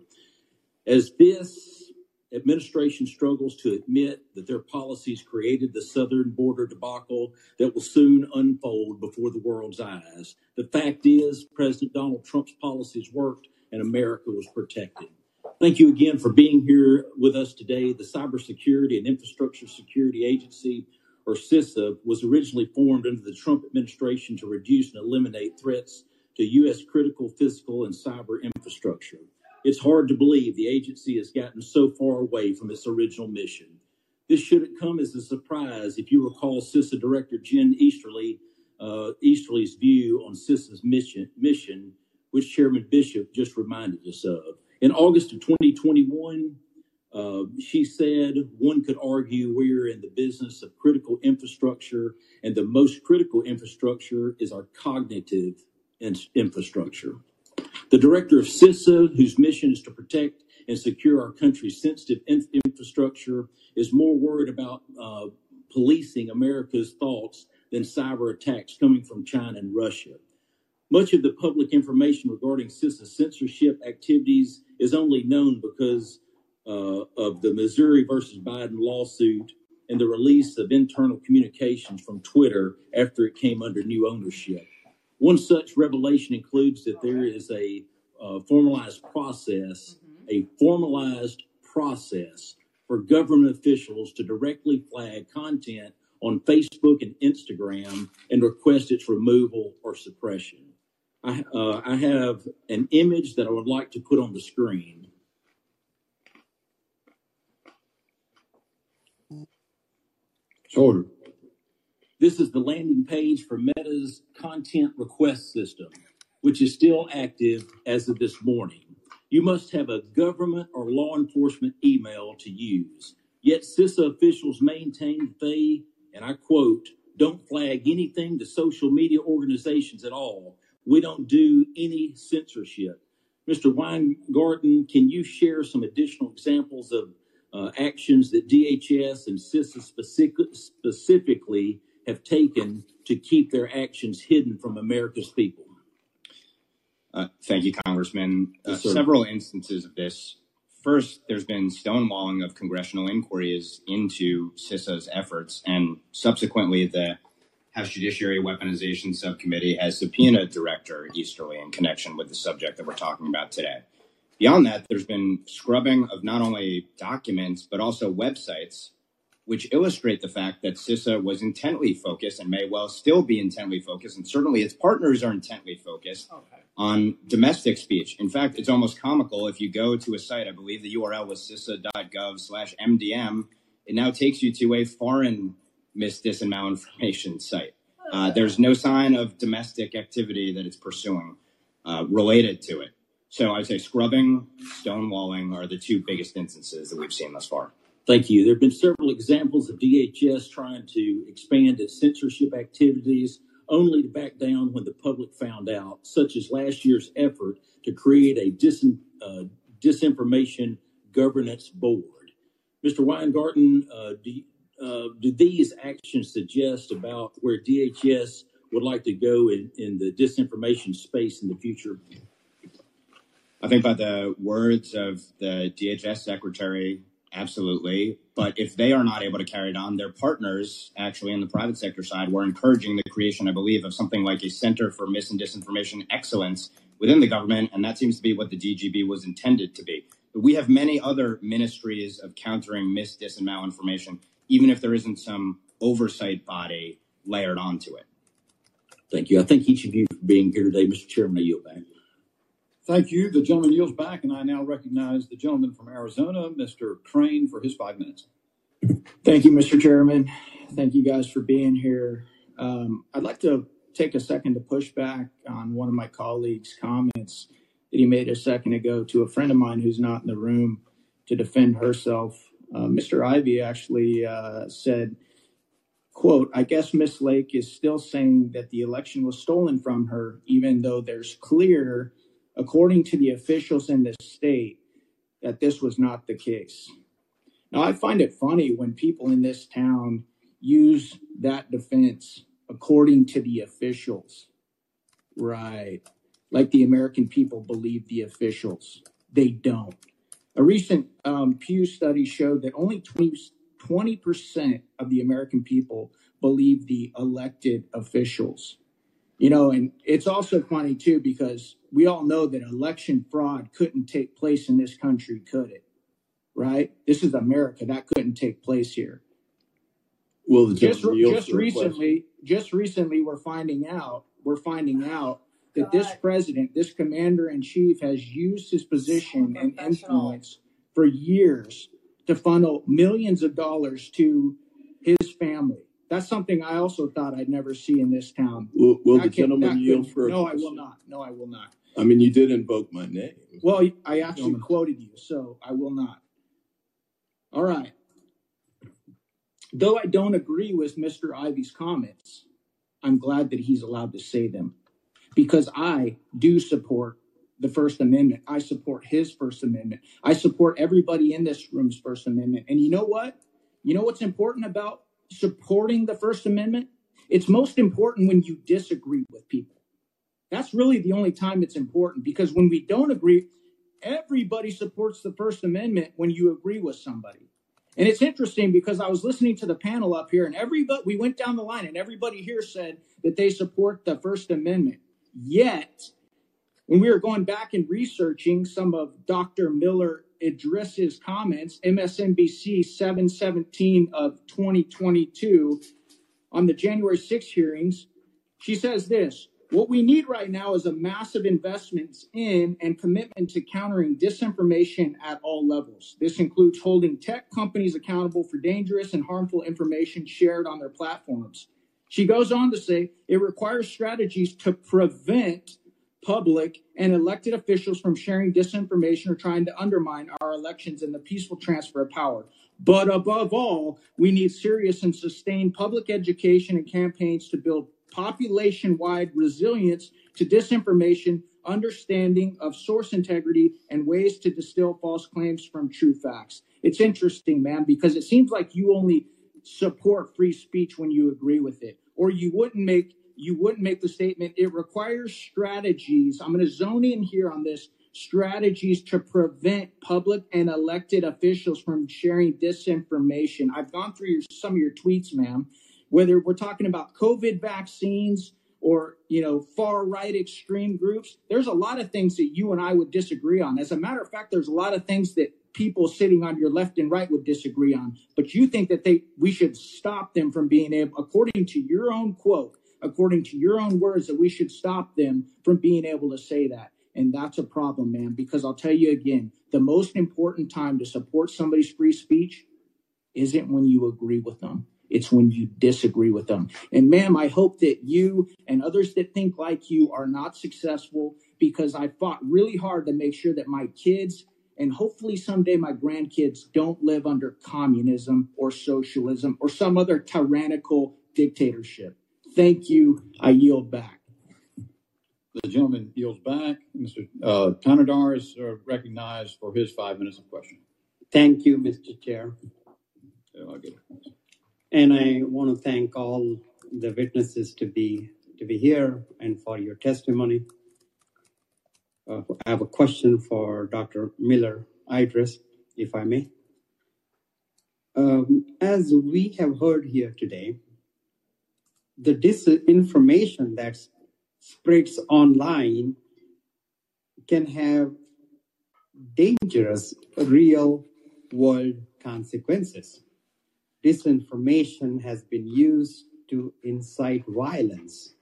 As this administration struggles to admit that their policies created the southern border debacle that will soon unfold before the world's eyes, the fact is President Donald Trump's policies worked and America was protected. Thank you again for being here with us today. The Cybersecurity and Infrastructure Security Agency, or CISA, was originally formed under the Trump administration to reduce and eliminate threats to U.S. critical physical and cyber infrastructure. It's hard to believe the agency has gotten so far away from its original mission. This shouldn't come as a surprise if you recall CISA Director Jen Easterly, uh, Easterly's view on CISA's mission, mission, which Chairman Bishop just reminded us of. In August of 2021, uh, she said one could argue we're in the business of critical infrastructure, and the most critical infrastructure is our cognitive in- infrastructure. The director of CISA, whose mission is to protect and secure our country's sensitive in- infrastructure, is more worried about uh, policing America's thoughts than cyber attacks coming from China and Russia. Much of the public information regarding CISA censorship activities is only known because uh, of the Missouri versus Biden lawsuit and the release of internal communications from Twitter after it came under new ownership. One such revelation includes that there is a uh, formalized process, a formalized process for government officials to directly flag content on Facebook and Instagram and request its removal or suppression. I, uh, I have an image that I would like to put on the screen. This is the landing page for Meta's content request system, which is still active as of this morning. You must have a government or law enforcement email to use. Yet CISA officials maintain they, and I quote, don't flag anything to social media organizations at all. We don't do any censorship. Mr. Weingarten, can you share some additional examples of uh, actions that DHS and CISA specific, specifically have taken to keep their actions hidden from America's people? Uh, thank you, Congressman. Uh, Yes, sir. several instances of this first, there's been stonewalling of congressional inquiries into CISA's efforts, and subsequently, the House Judiciary Weaponization Subcommittee has subpoenaed Director Easterly in connection with the subject that we're talking about today. Beyond that, there's been scrubbing of not only documents, but also websites, which illustrate the fact that CISA was intently focused and may well still be intently focused, and certainly its partners are intently focused Okay. on domestic speech. In fact, it's almost comical if you go to a site, I believe the URL was cisa.gov slash MDM, it now takes you to a foreign mis, dis, and malinformation site. Uh, there's no sign of domestic activity that it's pursuing uh, related to it. So I'd say scrubbing, stonewalling are the two biggest instances that we've seen thus far. Thank you. There have been several examples of DHS trying to expand its censorship activities only to back down when the public found out, such as last year's effort to create a dis- uh, disinformation governance board. Mr. Weingarten, uh, do, uh, do these actions suggest about where DHS would like to go in, in the disinformation space in the future? I think by the words of the DHS secretary, absolutely. But if they are not able to carry it on, their partners, actually in the private sector side, were encouraging the creation, I believe, of something like a Center for Mis and Disinformation Excellence within the government. And that seems to be what the DGB was intended to be. But we have many other ministries of countering mis, dis, and malinformation, even if there isn't some oversight body layered onto it. Thank you. I thank each of you for being here today. Mr. Chairman, I yield back. Thank you. The gentleman yields back, and I now recognize the gentleman from Arizona, Mr. Crane, for his five minutes. Thank you, Mr. Chairman. Thank you guys for being here. Um, I'd like to take a second to push back on one of my colleagues' comments that he made a second ago to a friend of mine who's not in the room to defend herself. Uh, Mr. Ivey actually uh, said, quote, I guess Miss Lake is still saying that the election was stolen from her, even though there's clear, according to the officials in the state, that this was not the case. Now, I find it funny when people in this town use that defense according to the officials. Right. Like the American people believe the officials. They don't. A recent um, Pew study showed that only 20, percent of the American people believe the elected officials. You know, and it's also funny too because we all know that election fraud couldn't take place in this country, could it? Right? This is America. That couldn't take place here. Well, the Just gentleman yield just for question? recently, just recently, we're finding out we're finding out that this president, this commander in chief, has used his position and influence for years to funnel millions of dollars to his family. That's something I also thought I'd never see in this town. Will, will the gentleman yield could- for a No, I will not. No, I will not. I mean, you did invoke my name. Well, I actually quoted you, so I will not. All right. Though I don't agree with Mr. Ivey's comments, I'm glad that he's allowed to say them because I do support the First Amendment. I support his First Amendment. I support everybody in this room's First Amendment. And you know what? You know what's important about supporting the First Amendment? It's most important when you disagree with people. That's really the only time it's important because when we don't agree, everybody supports the First Amendment when you agree with somebody. And it's interesting because I was listening to the panel up here and everybody, we went down the line and everybody here said that they support the First Amendment. Yet, when we were going back and researching some of Dr. Miller Idriss's comments, MSNBC 717 of 2022, on the January 6 hearings, she says this What we need right now is a massive investments in and commitment to countering disinformation at all levels. This includes holding tech companies accountable for dangerous and harmful information shared on their platforms. She goes on to say it requires strategies to prevent public and elected officials from sharing disinformation or trying to undermine our elections and the peaceful transfer of power. But above all, we need serious and sustained public education and campaigns to build population wide resilience to disinformation, understanding of source integrity, and ways to distill false claims from true facts. It's interesting, man, because it seems like you only support free speech when you agree with it, or you wouldn't make you wouldn't make the statement. It requires strategies. I'm going to zone in here on this. Strategies to prevent public and elected officials from sharing disinformation. I've gone through your, some of your tweets, ma'am, whether we're talking about COVID vaccines or you know far right extreme groups. There's a lot of things that you and i would disagree on. As a matter of fact there's a lot of things that people sitting on your left and right would disagree on. But you think that they we should stop them from being able according to your own quote according to your own words that we should stop them from being able to say that and that's a problem man because i'll tell you again the most important time to support somebody's free speech isn't when you agree with them it's when you disagree with them. And ma'am, I hope that you and others that think like you are not successful because I fought really hard to make sure that my kids and hopefully someday my grandkids don't live under communism or socialism or some other tyrannical dictatorship. Thank you. I yield back. The gentleman yields back. Mr. Uh, Thanedar is uh, recognized for his five minutes of question. Thank you, Mr. Chair. Yeah, I'll get it. And I want to thank all the witnesses to be to be here and for your testimony. Uh, I have a question for Dr. Miller Idriss, if I may. Um, as we have heard here today, the disinformation that spreads online can have dangerous real world consequences disinformation has been used to incite violence,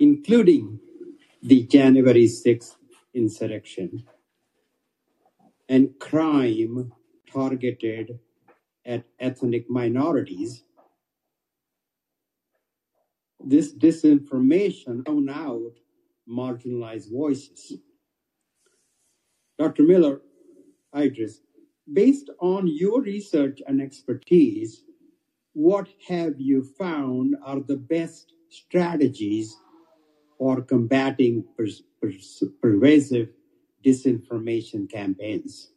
including the January 6th insurrection and crime targeted at ethnic minorities. This disinformation drown out marginalized voices. Dr. Miller Idriss, based on your research and expertise, what have you found are the best strategies for combating pervasive disinformation campaigns?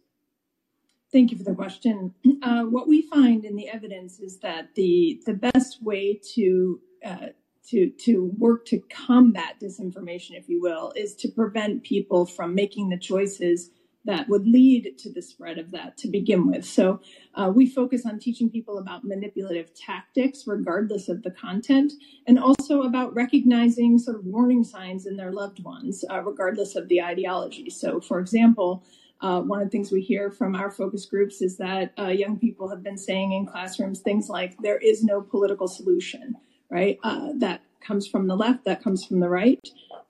Thank you for the question. Uh, what we find in the evidence is that the the best way to uh, to to work to combat disinformation, if you will, is to prevent people from making the choices that would lead to the spread of that to begin with. So uh, we focus on teaching people about manipulative tactics, regardless of the content, and also about recognizing sort of warning signs in their loved ones, uh, regardless of the ideology. So, for example, uh, one of the things we hear from our focus groups is that uh, young people have been saying in classrooms things like, there is no political solution, right? Uh, that comes from the left, that comes from the right.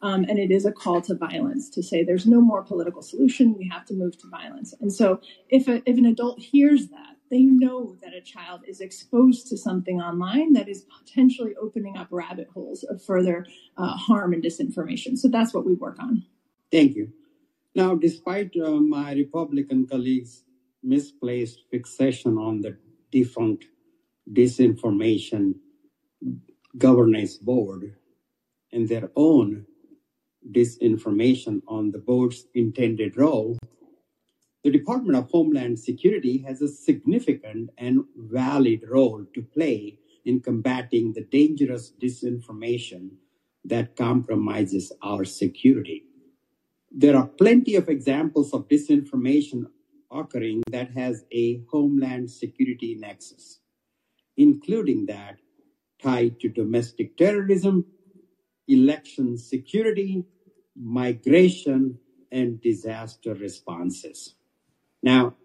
Um, and it is a call to violence to say there's no more political solution. We have to move to violence. And so if, a, if an adult hears that, they know that a child is exposed to something online that is potentially opening up rabbit holes of further uh, harm and disinformation. So that's what we work on. Thank you. Now, despite uh, my Republican colleagues' misplaced fixation on the defunct disinformation governance board and their own disinformation on the board's intended role, the Department of Homeland Security has a significant and valid role to play in combating the dangerous disinformation that compromises our security. There are plenty of examples of disinformation occurring that has a homeland security nexus, including that tied to domestic terrorism, election security, migration, and disaster responses. Now,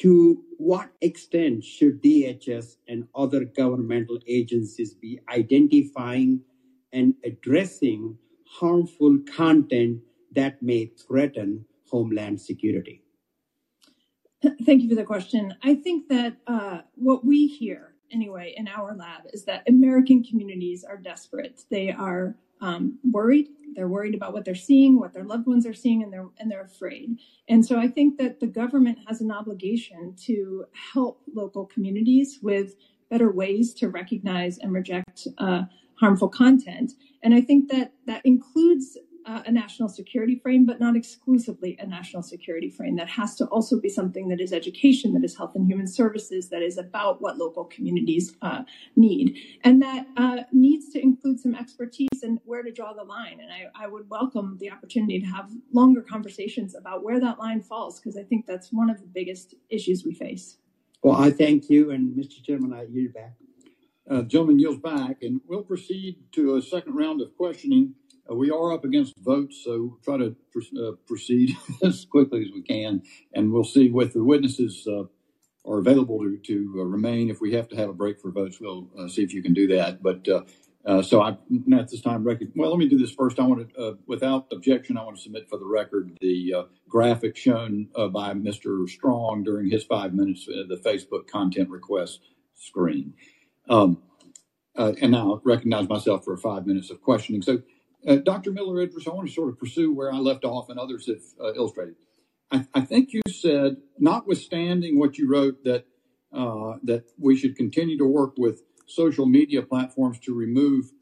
to what extent should DHS and other governmental agencies be identifying and addressing harmful content that may threaten homeland security? Thank you for the question. I think that uh, what we hear anyway in our lab is that American communities are desperate. They are um, worried. They're worried about what they're seeing, what their loved ones are seeing, and they're and they're afraid. And so I think that the government has an obligation to help local communities with better ways to recognize and reject uh, harmful content. And I think that that includes uh, a national security frame, but not exclusively a national security frame. That has to also be something that is education, that is health and human services, that is about what local communities uh, need, and that uh, needs to include some expertise and where to draw the line. And I, I would welcome the opportunity to have longer conversations about where that line falls, because I think that's one of the biggest issues we face. Well, I thank you, and Mr. Chairman, I yield back. Uh, gentleman yields back, and we'll proceed to a second round of questioning. Uh, we are up against votes, so try to uh, proceed as quickly as we can, and we'll see what the witnesses uh, are available to, to uh, remain. If we have to have a break for votes, we'll uh, see if you can do that. But uh, so I at this time record. Well, let me do this first. I want to, without objection, I want to submit for the record the graphic shown by Mr. Strong during his five minutes, the Facebook content request screen. Um, and now recognize myself for five minutes of questioning. So uh, Dr. Miller Idriss, I want to sort of pursue where I left off and others have uh, illustrated. I, I, think you said, notwithstanding what you wrote, that uh, that we should continue to work with social media platforms to remove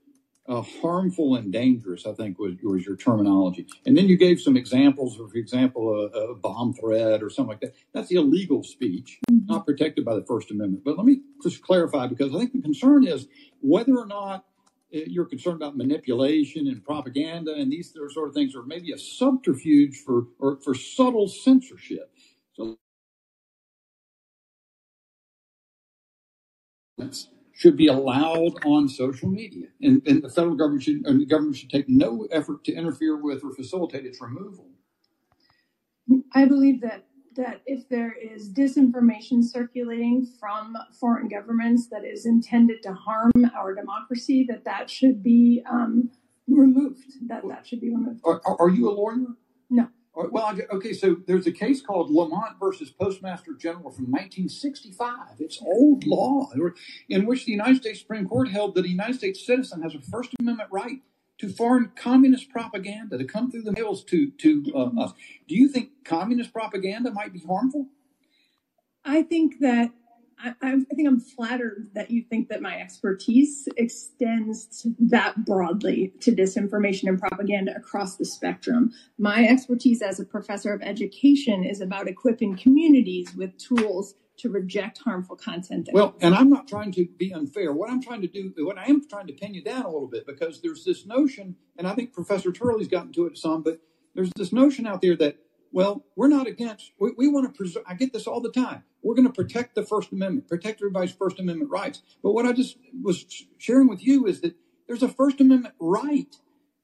uh, harmful and dangerous. I think was, was your terminology, and then you gave some examples. For example, a, a bomb threat or something like that. That's illegal speech, not protected by the First Amendment. But let me just clarify because I think the concern is whether or not Eh, you're concerned about manipulation and propaganda and these sort of things are maybe a subterfuge for or for subtle censorship. So should be allowed on social media, and, and the federal government should the government should take no effort to interfere with or facilitate its removal. I believe that that if there is disinformation circulating from foreign governments that is intended to harm our democracy, that that should be um, removed. That that should be removed. Are, are you a lawyer? No. Well, okay. So there's a case called Lamont versus Postmaster General from 1965. It's old law in which the United States Supreme Court held that a United States citizen has a First Amendment right to foreign communist propaganda to come through the mails to to uh, us. Do you think communist propaganda might be harmful? I think that I, I, think I'm flattered that you think that my expertise extends that broadly to disinformation and propaganda across the spectrum. My expertise as a professor of education is about equipping communities with tools to reject harmful content. Well, and I'm not trying to be unfair. What I'm trying to do, what I am trying to pin you down a little bit, because there's this notion, and I think Professor Turley's gotten to it some, but there's this notion out there that, well, we're not against, we, we want to preserve, I get this all the time. We're going to protect the First Amendment, protect everybody's First Amendment rights. But what I just was sharing with you is that there's a First Amendment right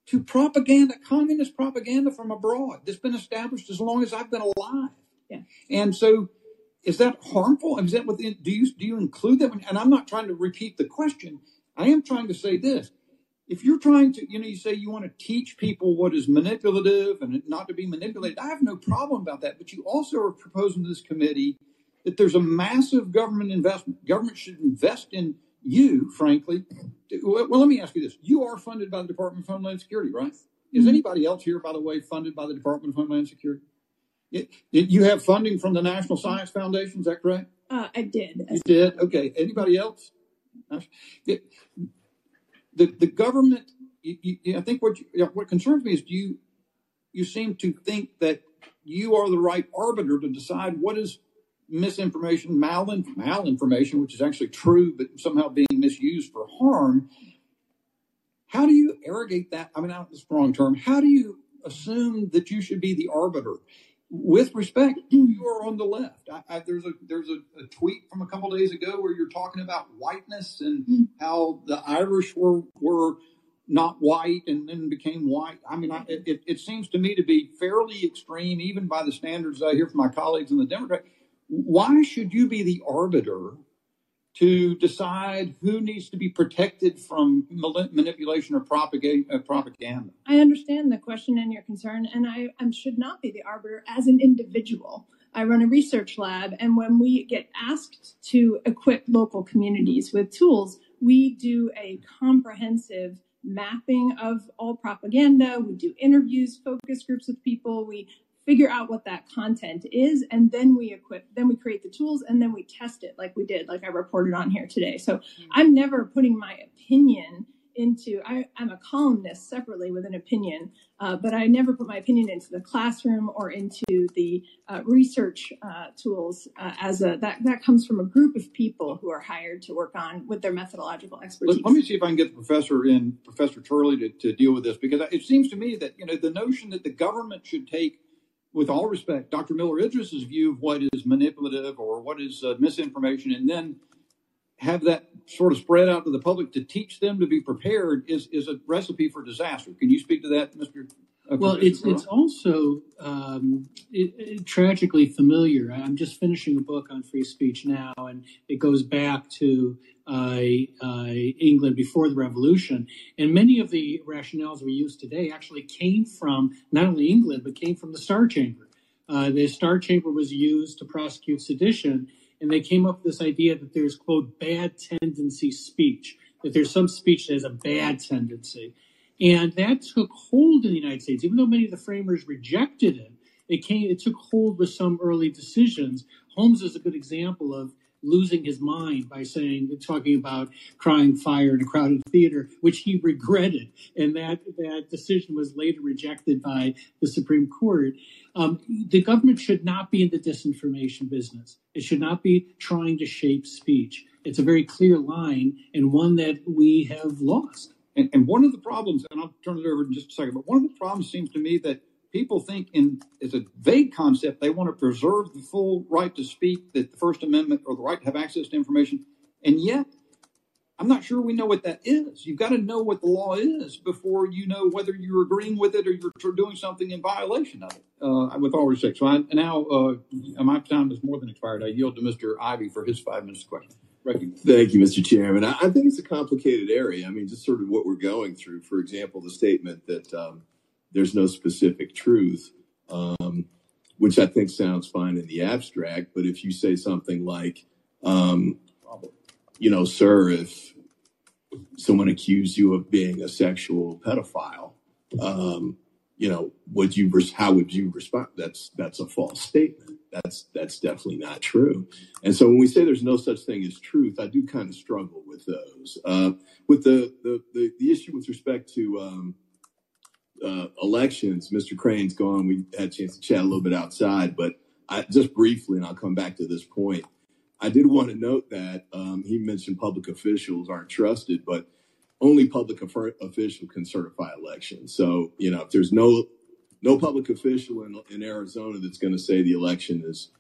to propaganda, communist propaganda from abroad that's been established as long as I've been alive. Yeah. And so is that harmful? Is that within, do you do you include that? And I'm not trying to repeat the question. I am trying to say this. If you're trying to, you know, you say you want to teach people what is manipulative and not to be manipulated, I have no problem about that. But you also are proposing to this committee that there's a massive government investment. Government should invest in you, frankly. Well, let me ask you this. You are funded by the Department of Homeland Security, right? Is mm-hmm. anybody else here, by the way, funded by the Department of Homeland Security? It, you have funding from the National Science Foundation, is that correct? Uh, I did. You did? Okay. Anybody else? The, the government, you, you, I think what, you, what concerns me is do you, you seem to think that you are the right arbiter to decide what is misinformation, malinf- malinformation, which is actually true, but somehow being misused for harm. How do you arrogate that? I mean, not the wrong term. How do you assume that you should be the arbiter? With respect, you are on the left. I, I, there's a there's a, a, tweet from a couple days ago where you're talking about whiteness and mm. how the Irish were were not white and then became white. I mean, I, it, it seems to me to be fairly extreme, even by the standards I hear from my colleagues in the Democrat. Why should you be the arbiter to decide who needs to be protected from manipulation or uh, propaganda. I understand the question and your concern, and I, I should not be the arbiter as an individual. I run a research lab, and when we get asked to equip local communities with tools, we do a comprehensive mapping of all propaganda. We do interviews, focus groups with people. We figure out what that content is and then we equip then we create the tools and then we test it like we did like i reported on here today so i'm never putting my opinion into, I, I'm a columnist separately with an opinion, uh, but I never put my opinion into the classroom or into the uh, research uh, tools uh, as a, that, that comes from a group of people who are hired to work on with their methodological expertise. Let, let me see if I can get the professor in, Professor Turley, to, to deal with this, because it seems to me that, you know, the notion that the government should take with all respect, Dr. Miller Idriss's view of what is manipulative or what is uh, misinformation, and then have that sort of spread out to the public to teach them to be prepared is is a recipe for disaster. Can you speak to that, Mr. Uh, well, it's it's also um, it, it, tragically familiar. I'm just finishing a book on free speech now, and it goes back to England before the revolution. And many of the rationales we use today actually came from not only England but came from the Star Chamber. Uh, the Star Chamber was used to prosecute sedition, and they came up with this idea that there's quote bad tendency speech, that there's some speech that has a bad tendency, and that took hold in the United States. Even though many of the framers rejected it, it came it took hold with some early decisions. Holmes is a good example of losing his mind by saying talking about crying fire in a crowded theater, which he regretted, and that that decision was later rejected by the Supreme Court. Um, the government should not be in the disinformation business. It should not be trying to shape speech. It's a very clear line and one that we have lost. And, and one of the problems, and I'll turn it over in just a second, but one of the problems seems to me that people think in it's a vague concept they want to preserve the full right to speak that the first amendment or the right to have access to information and yet i'm not sure we know what that is you've got to know what the law is before you know whether you're agreeing with it or you're doing something in violation of it uh, with all respect so I, now uh, my time is more than expired i yield to mr Ivey for his five minutes of question Thank you, Mr. Chairman. I, I think it's a complicated area. I mean, just sort of what we're going through. For example, the statement that um, there's no specific truth, um, which I think sounds fine in the abstract. But if you say something like, um, you know, sir, if someone accused you of being a sexual pedophile, um, you know, would you how would you respond? That's that's a false statement. That's that's definitely not true. And so when we say there's no such thing as truth, I do kind of struggle with those. Uh, with the, the the the issue with respect to um, uh, elections, Mr. Crane's gone. We had a chance to chat a little bit outside, but I, just briefly, and I'll come back to this point. I did want to note that um, he mentioned public officials aren't trusted, but only public official can certify elections. So you know, if there's no no public official in, in Arizona that's going to say the election is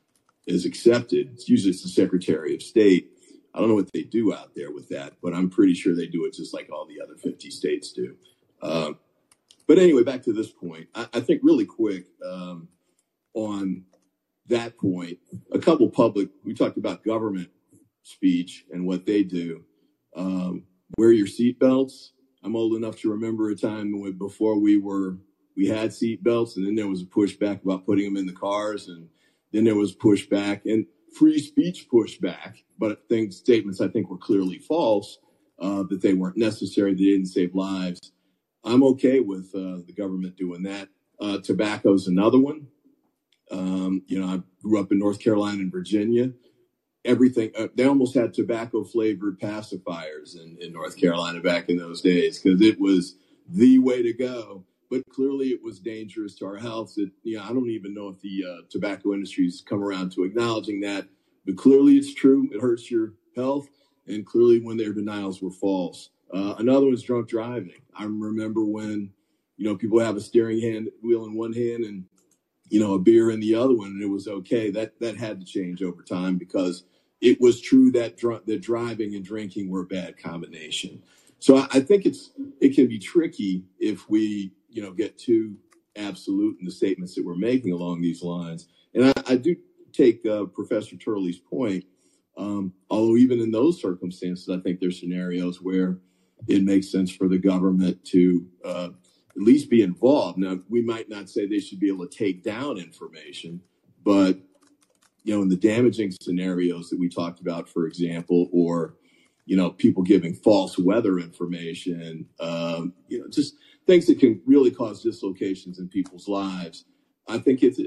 is accepted, it's usually it's the Secretary of State. I don't know what they do out there with that, but I'm pretty sure they do it just like all the other 50 states do. Uh, but anyway, back to this point, I, I think really quick um, on that point, a couple public, we talked about government speech and what they do. Um, wear your seatbelts. I'm old enough to remember a time when before we were we had seatbelts, and then there was a pushback about putting them in the cars, and then there was pushback and free speech pushback, but things statements I think were clearly false uh, that they weren't necessary, they didn't save lives. I'm okay with uh, the government doing that. Uh, tobacco is another one. Um, you know, I grew up in North Carolina and Virginia. Everything uh, they almost had tobacco flavored pacifiers in, in North Carolina back in those days because it was the way to go. But clearly, it was dangerous to our health. It, you know, I don't even know if the uh, tobacco industry's come around to acknowledging that. But clearly, it's true. It hurts your health, and clearly, when their denials were false. Uh, another was drunk driving. I remember when, you know, people have a steering hand wheel in one hand and, you know, a beer in the other one, and it was okay. That that had to change over time because it was true that dr- that driving and drinking were a bad combination. So I, I think it's it can be tricky if we, you know, get too absolute in the statements that we're making along these lines. And I, I do take uh, Professor Turley's point. Um, although even in those circumstances, I think there's scenarios where it makes sense for the government to uh, at least be involved. Now, we might not say they should be able to take down information, but you know, in the damaging scenarios that we talked about, for example, or you know, people giving false weather information, um, you know, just things that can really cause dislocations in people's lives. I think it's,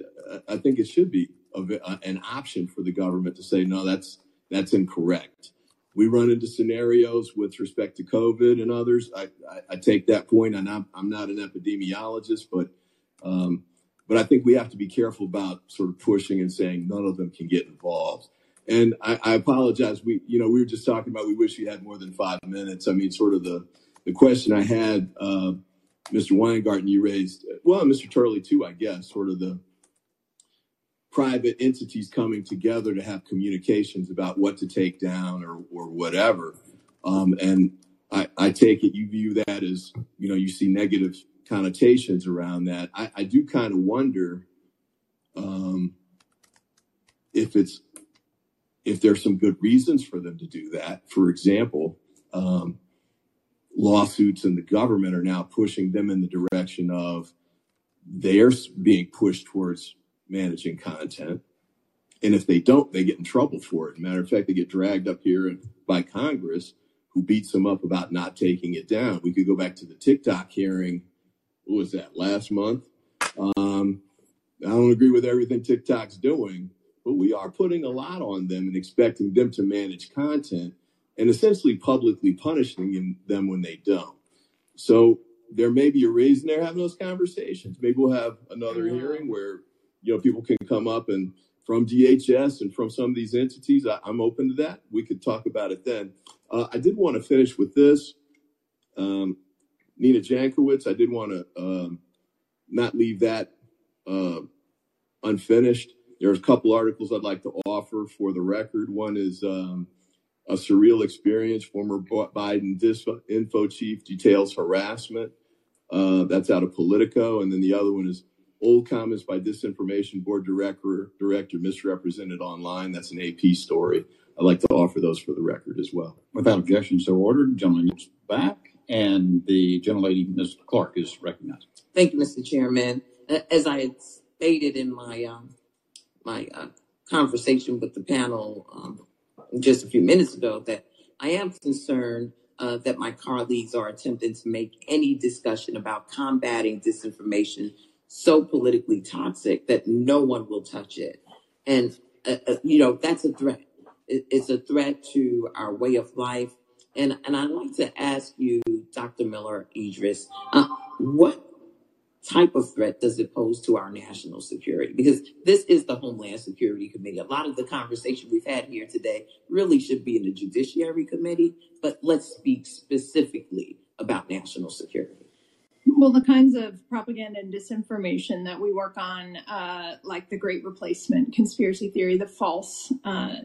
I think it should be a, an option for the government to say, no, that's that's incorrect. We run into scenarios with respect to COVID and others. I, I, I take that point, and I'm, I'm not an epidemiologist, but um, but I think we have to be careful about sort of pushing and saying none of them can get involved. And I, I apologize. We, you know, we were just talking about we wish we had more than five minutes. I mean, sort of the the question I had, uh, Mr. Weingarten, you raised, well, Mr. Turley too, I guess, sort of the private entities coming together to have communications about what to take down or or whatever. Um, and I, I take it you view that as you know you see negative connotations around that. I, I do kind of wonder um, if it's if there's some good reasons for them to do that. For example, um, lawsuits and the government are now pushing them in the direction of they're being pushed towards managing content. And if they don't, they get in trouble for it. Matter of fact, they get dragged up here by Congress, who beats them up about not taking it down. We could go back to the TikTok hearing what was that last month? Um, I don't agree with everything TikTok's doing, but we are putting a lot on them and expecting them to manage content and essentially publicly punishing them when they don't. So there may be a reason they're having those conversations. Maybe we'll have another hearing where you know people can come up and from DHS and from some of these entities. I, am open to that. We could talk about it then. Uh, I did want to finish with this. Um, Nina Jankowicz. I did want to um, not leave that uh, unfinished. There's a couple articles I'd like to offer for the record. One is um, a surreal experience. Former Biden info chief details harassment. Uh, that's out of Politico, and then the other one is old comments by disinformation board director director misrepresented online. That's an AP story. I'd like to offer those for the record as well. Without objection, so ordered. Gentleman back. And the gentlelady, Ms. Clarke, is recognized. Thank you, Mr. Chairman. As I had stated in my um, my uh, conversation with the panel um, just a few minutes ago, that I am concerned uh, that my colleagues are attempting to make any discussion about combating disinformation so politically toxic that no one will touch it. And, uh, uh, you know, that's a threat. It, it's a threat to our way of life. And, and I'd like to ask you, Dr. Miller Idriss, uh, what type of threat does it pose to our national security? Because this is the Homeland Security Committee. A lot of the conversation we've had here today really should be in the Judiciary Committee, but let's speak specifically about national security. Well, the kinds of propaganda and disinformation that we work on, uh, like the Great Replacement conspiracy theory, the false uh,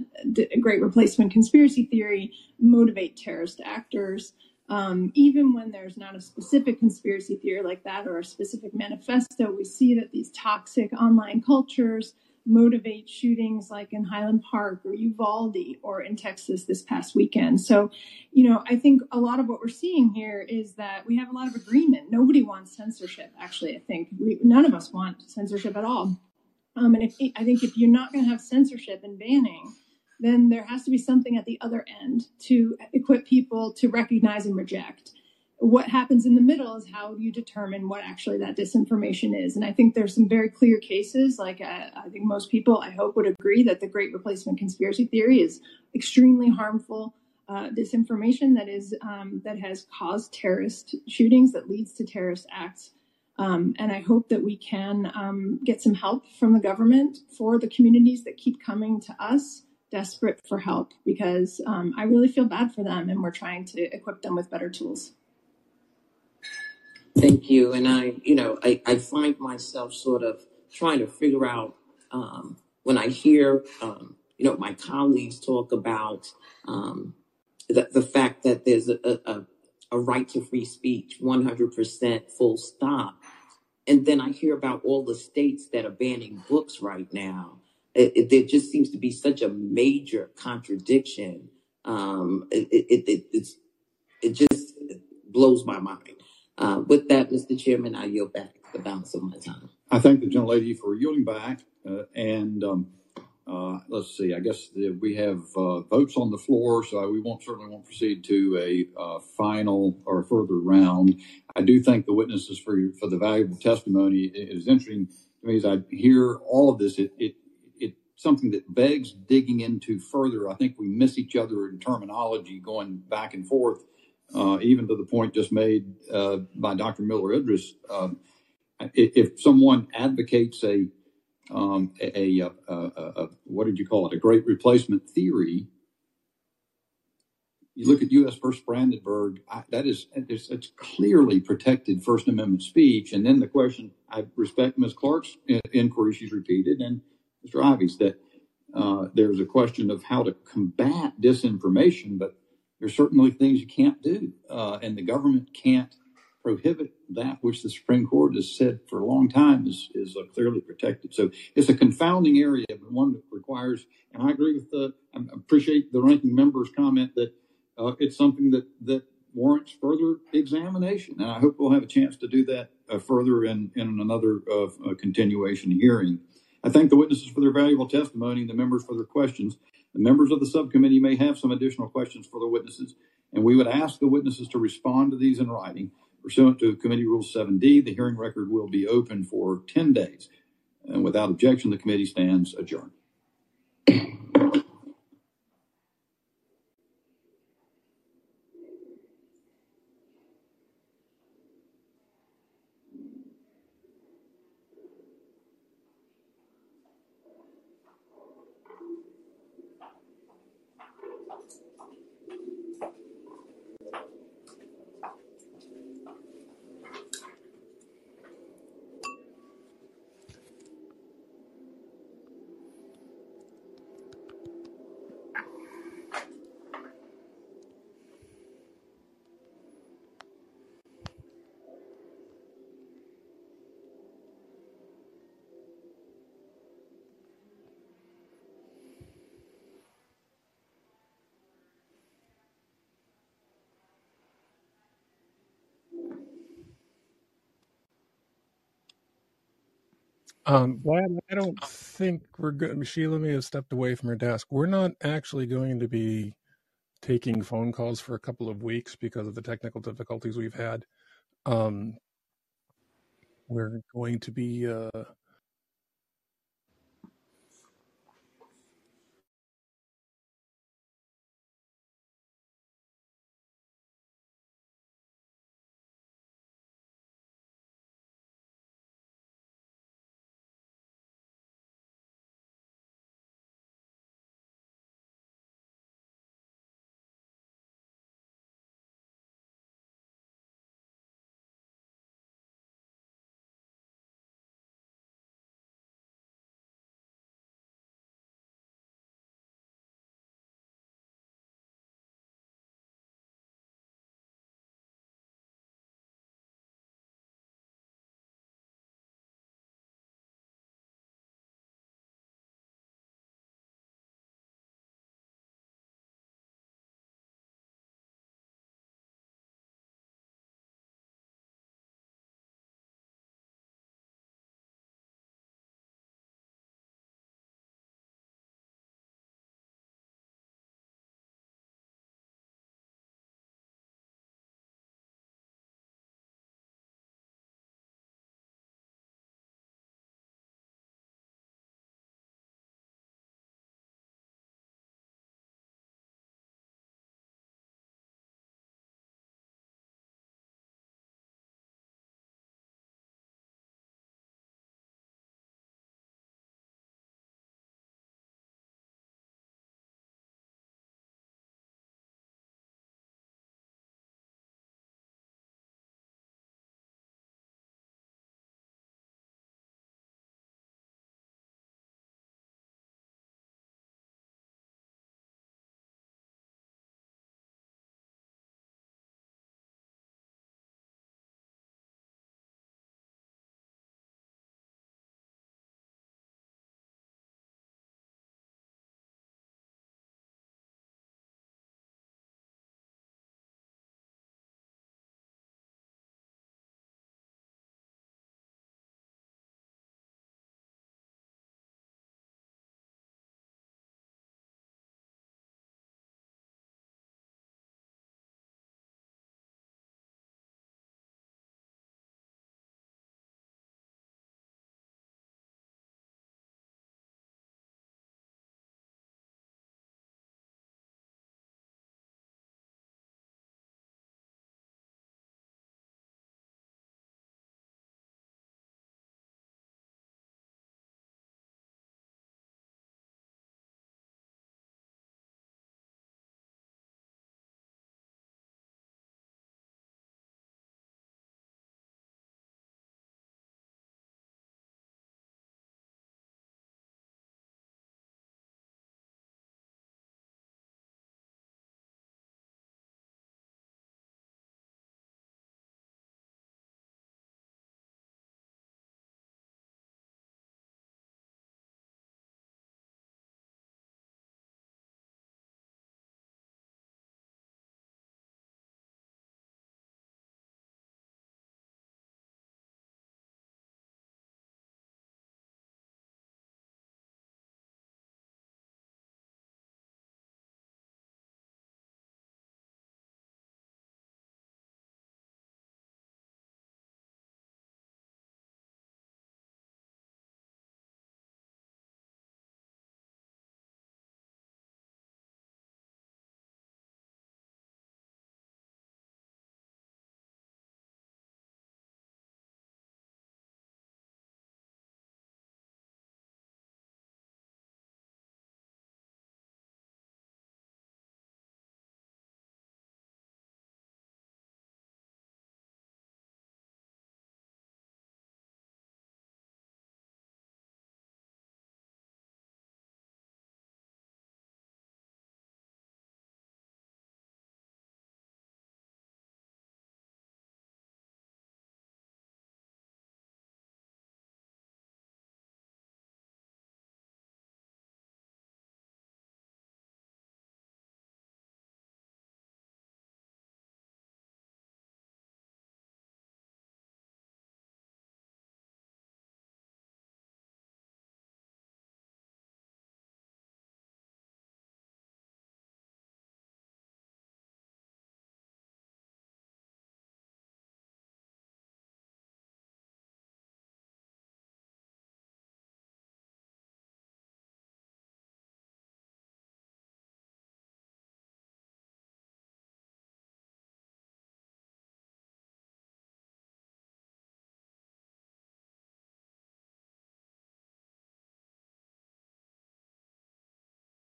Great Replacement conspiracy theory, motivate terrorist actors. Um, even when there's not a specific conspiracy theory like that or a specific manifesto, we see that these toxic online cultures motivate shootings like in Highland Park or Uvalde or in Texas this past weekend. So, you know, I think a lot of what we're seeing here is that we have a lot of agreement. Nobody wants censorship, actually. I think we, none of us want censorship at all. Um, and if I think if you're not going to have censorship and banning, then there has to be something at the other end to equip people to recognize and reject what happens in the middle is how you determine what actually that disinformation is. And I think there's some very clear cases, like uh, I think most people, I hope, would agree that the Great Replacement conspiracy theory is extremely harmful uh, disinformation that is um, that has caused terrorist shootings, that leads to terrorist acts. Um, and I hope that we can um, get some help from the government for the communities that keep coming to us desperate for help because um, I really feel bad for them and we're trying to equip them with better tools. Thank you. And I, you know, I, I find myself sort of trying to figure out um, when I hear, um, you know, my colleagues talk about um, the, the fact that there's a, a, a right to free speech, 100% full stop. And then I hear about all the states that are banning books right now. It, it, there just seems to be such a major contradiction. Um, it, it, it, it's, it just blows my mind. Uh, with that, Mr. Chairman, I yield back the balance of my time. I thank the gentlelady for yielding back. Uh, and um, uh, let's see, I guess we have uh, votes on the floor, so we won't certainly won't proceed to a uh, final or further round. I do thank the witnesses for for the valuable testimony. It is interesting to me as I hear all of this. It, it something that begs digging into further. I think we miss each other in terminology going back and forth, even to the point just made uh, by Dr. Miller Idriss. Um, if someone advocates a, um, a, what did you call it, a great replacement theory, you look at U.S. versus Brandenburg, that is clearly protected First Amendment speech. And then the question, I respect Ms. Clarke's inquiry she's repeated, and Mr. Ivey's that uh, there's a question of how to combat disinformation, but there's certainly things you can't do, uh, and the government can't prohibit that which the Supreme Court has said for a long time is is uh, clearly protected. So it's a confounding area, but one that requires. And I agree with the. I appreciate the ranking member's comment that uh, it's something that that warrants further examination, and I hope we'll have a chance to do that uh, further in in another uh, continuation hearing. I thank the witnesses for their valuable testimony and the members for their questions. The members of the subcommittee may have some additional questions for the witnesses, and we would ask the witnesses to respond to these in writing. Pursuant to Committee Rule 7D, the hearing record will be open for 10 days. And without objection, the committee stands adjourned. Um, Vlad, I don't think we're good. Sheila may have stepped away from her desk. We're not actually going to be taking phone calls for a couple of weeks because of the technical difficulties we've had. Um, we're going to be uh,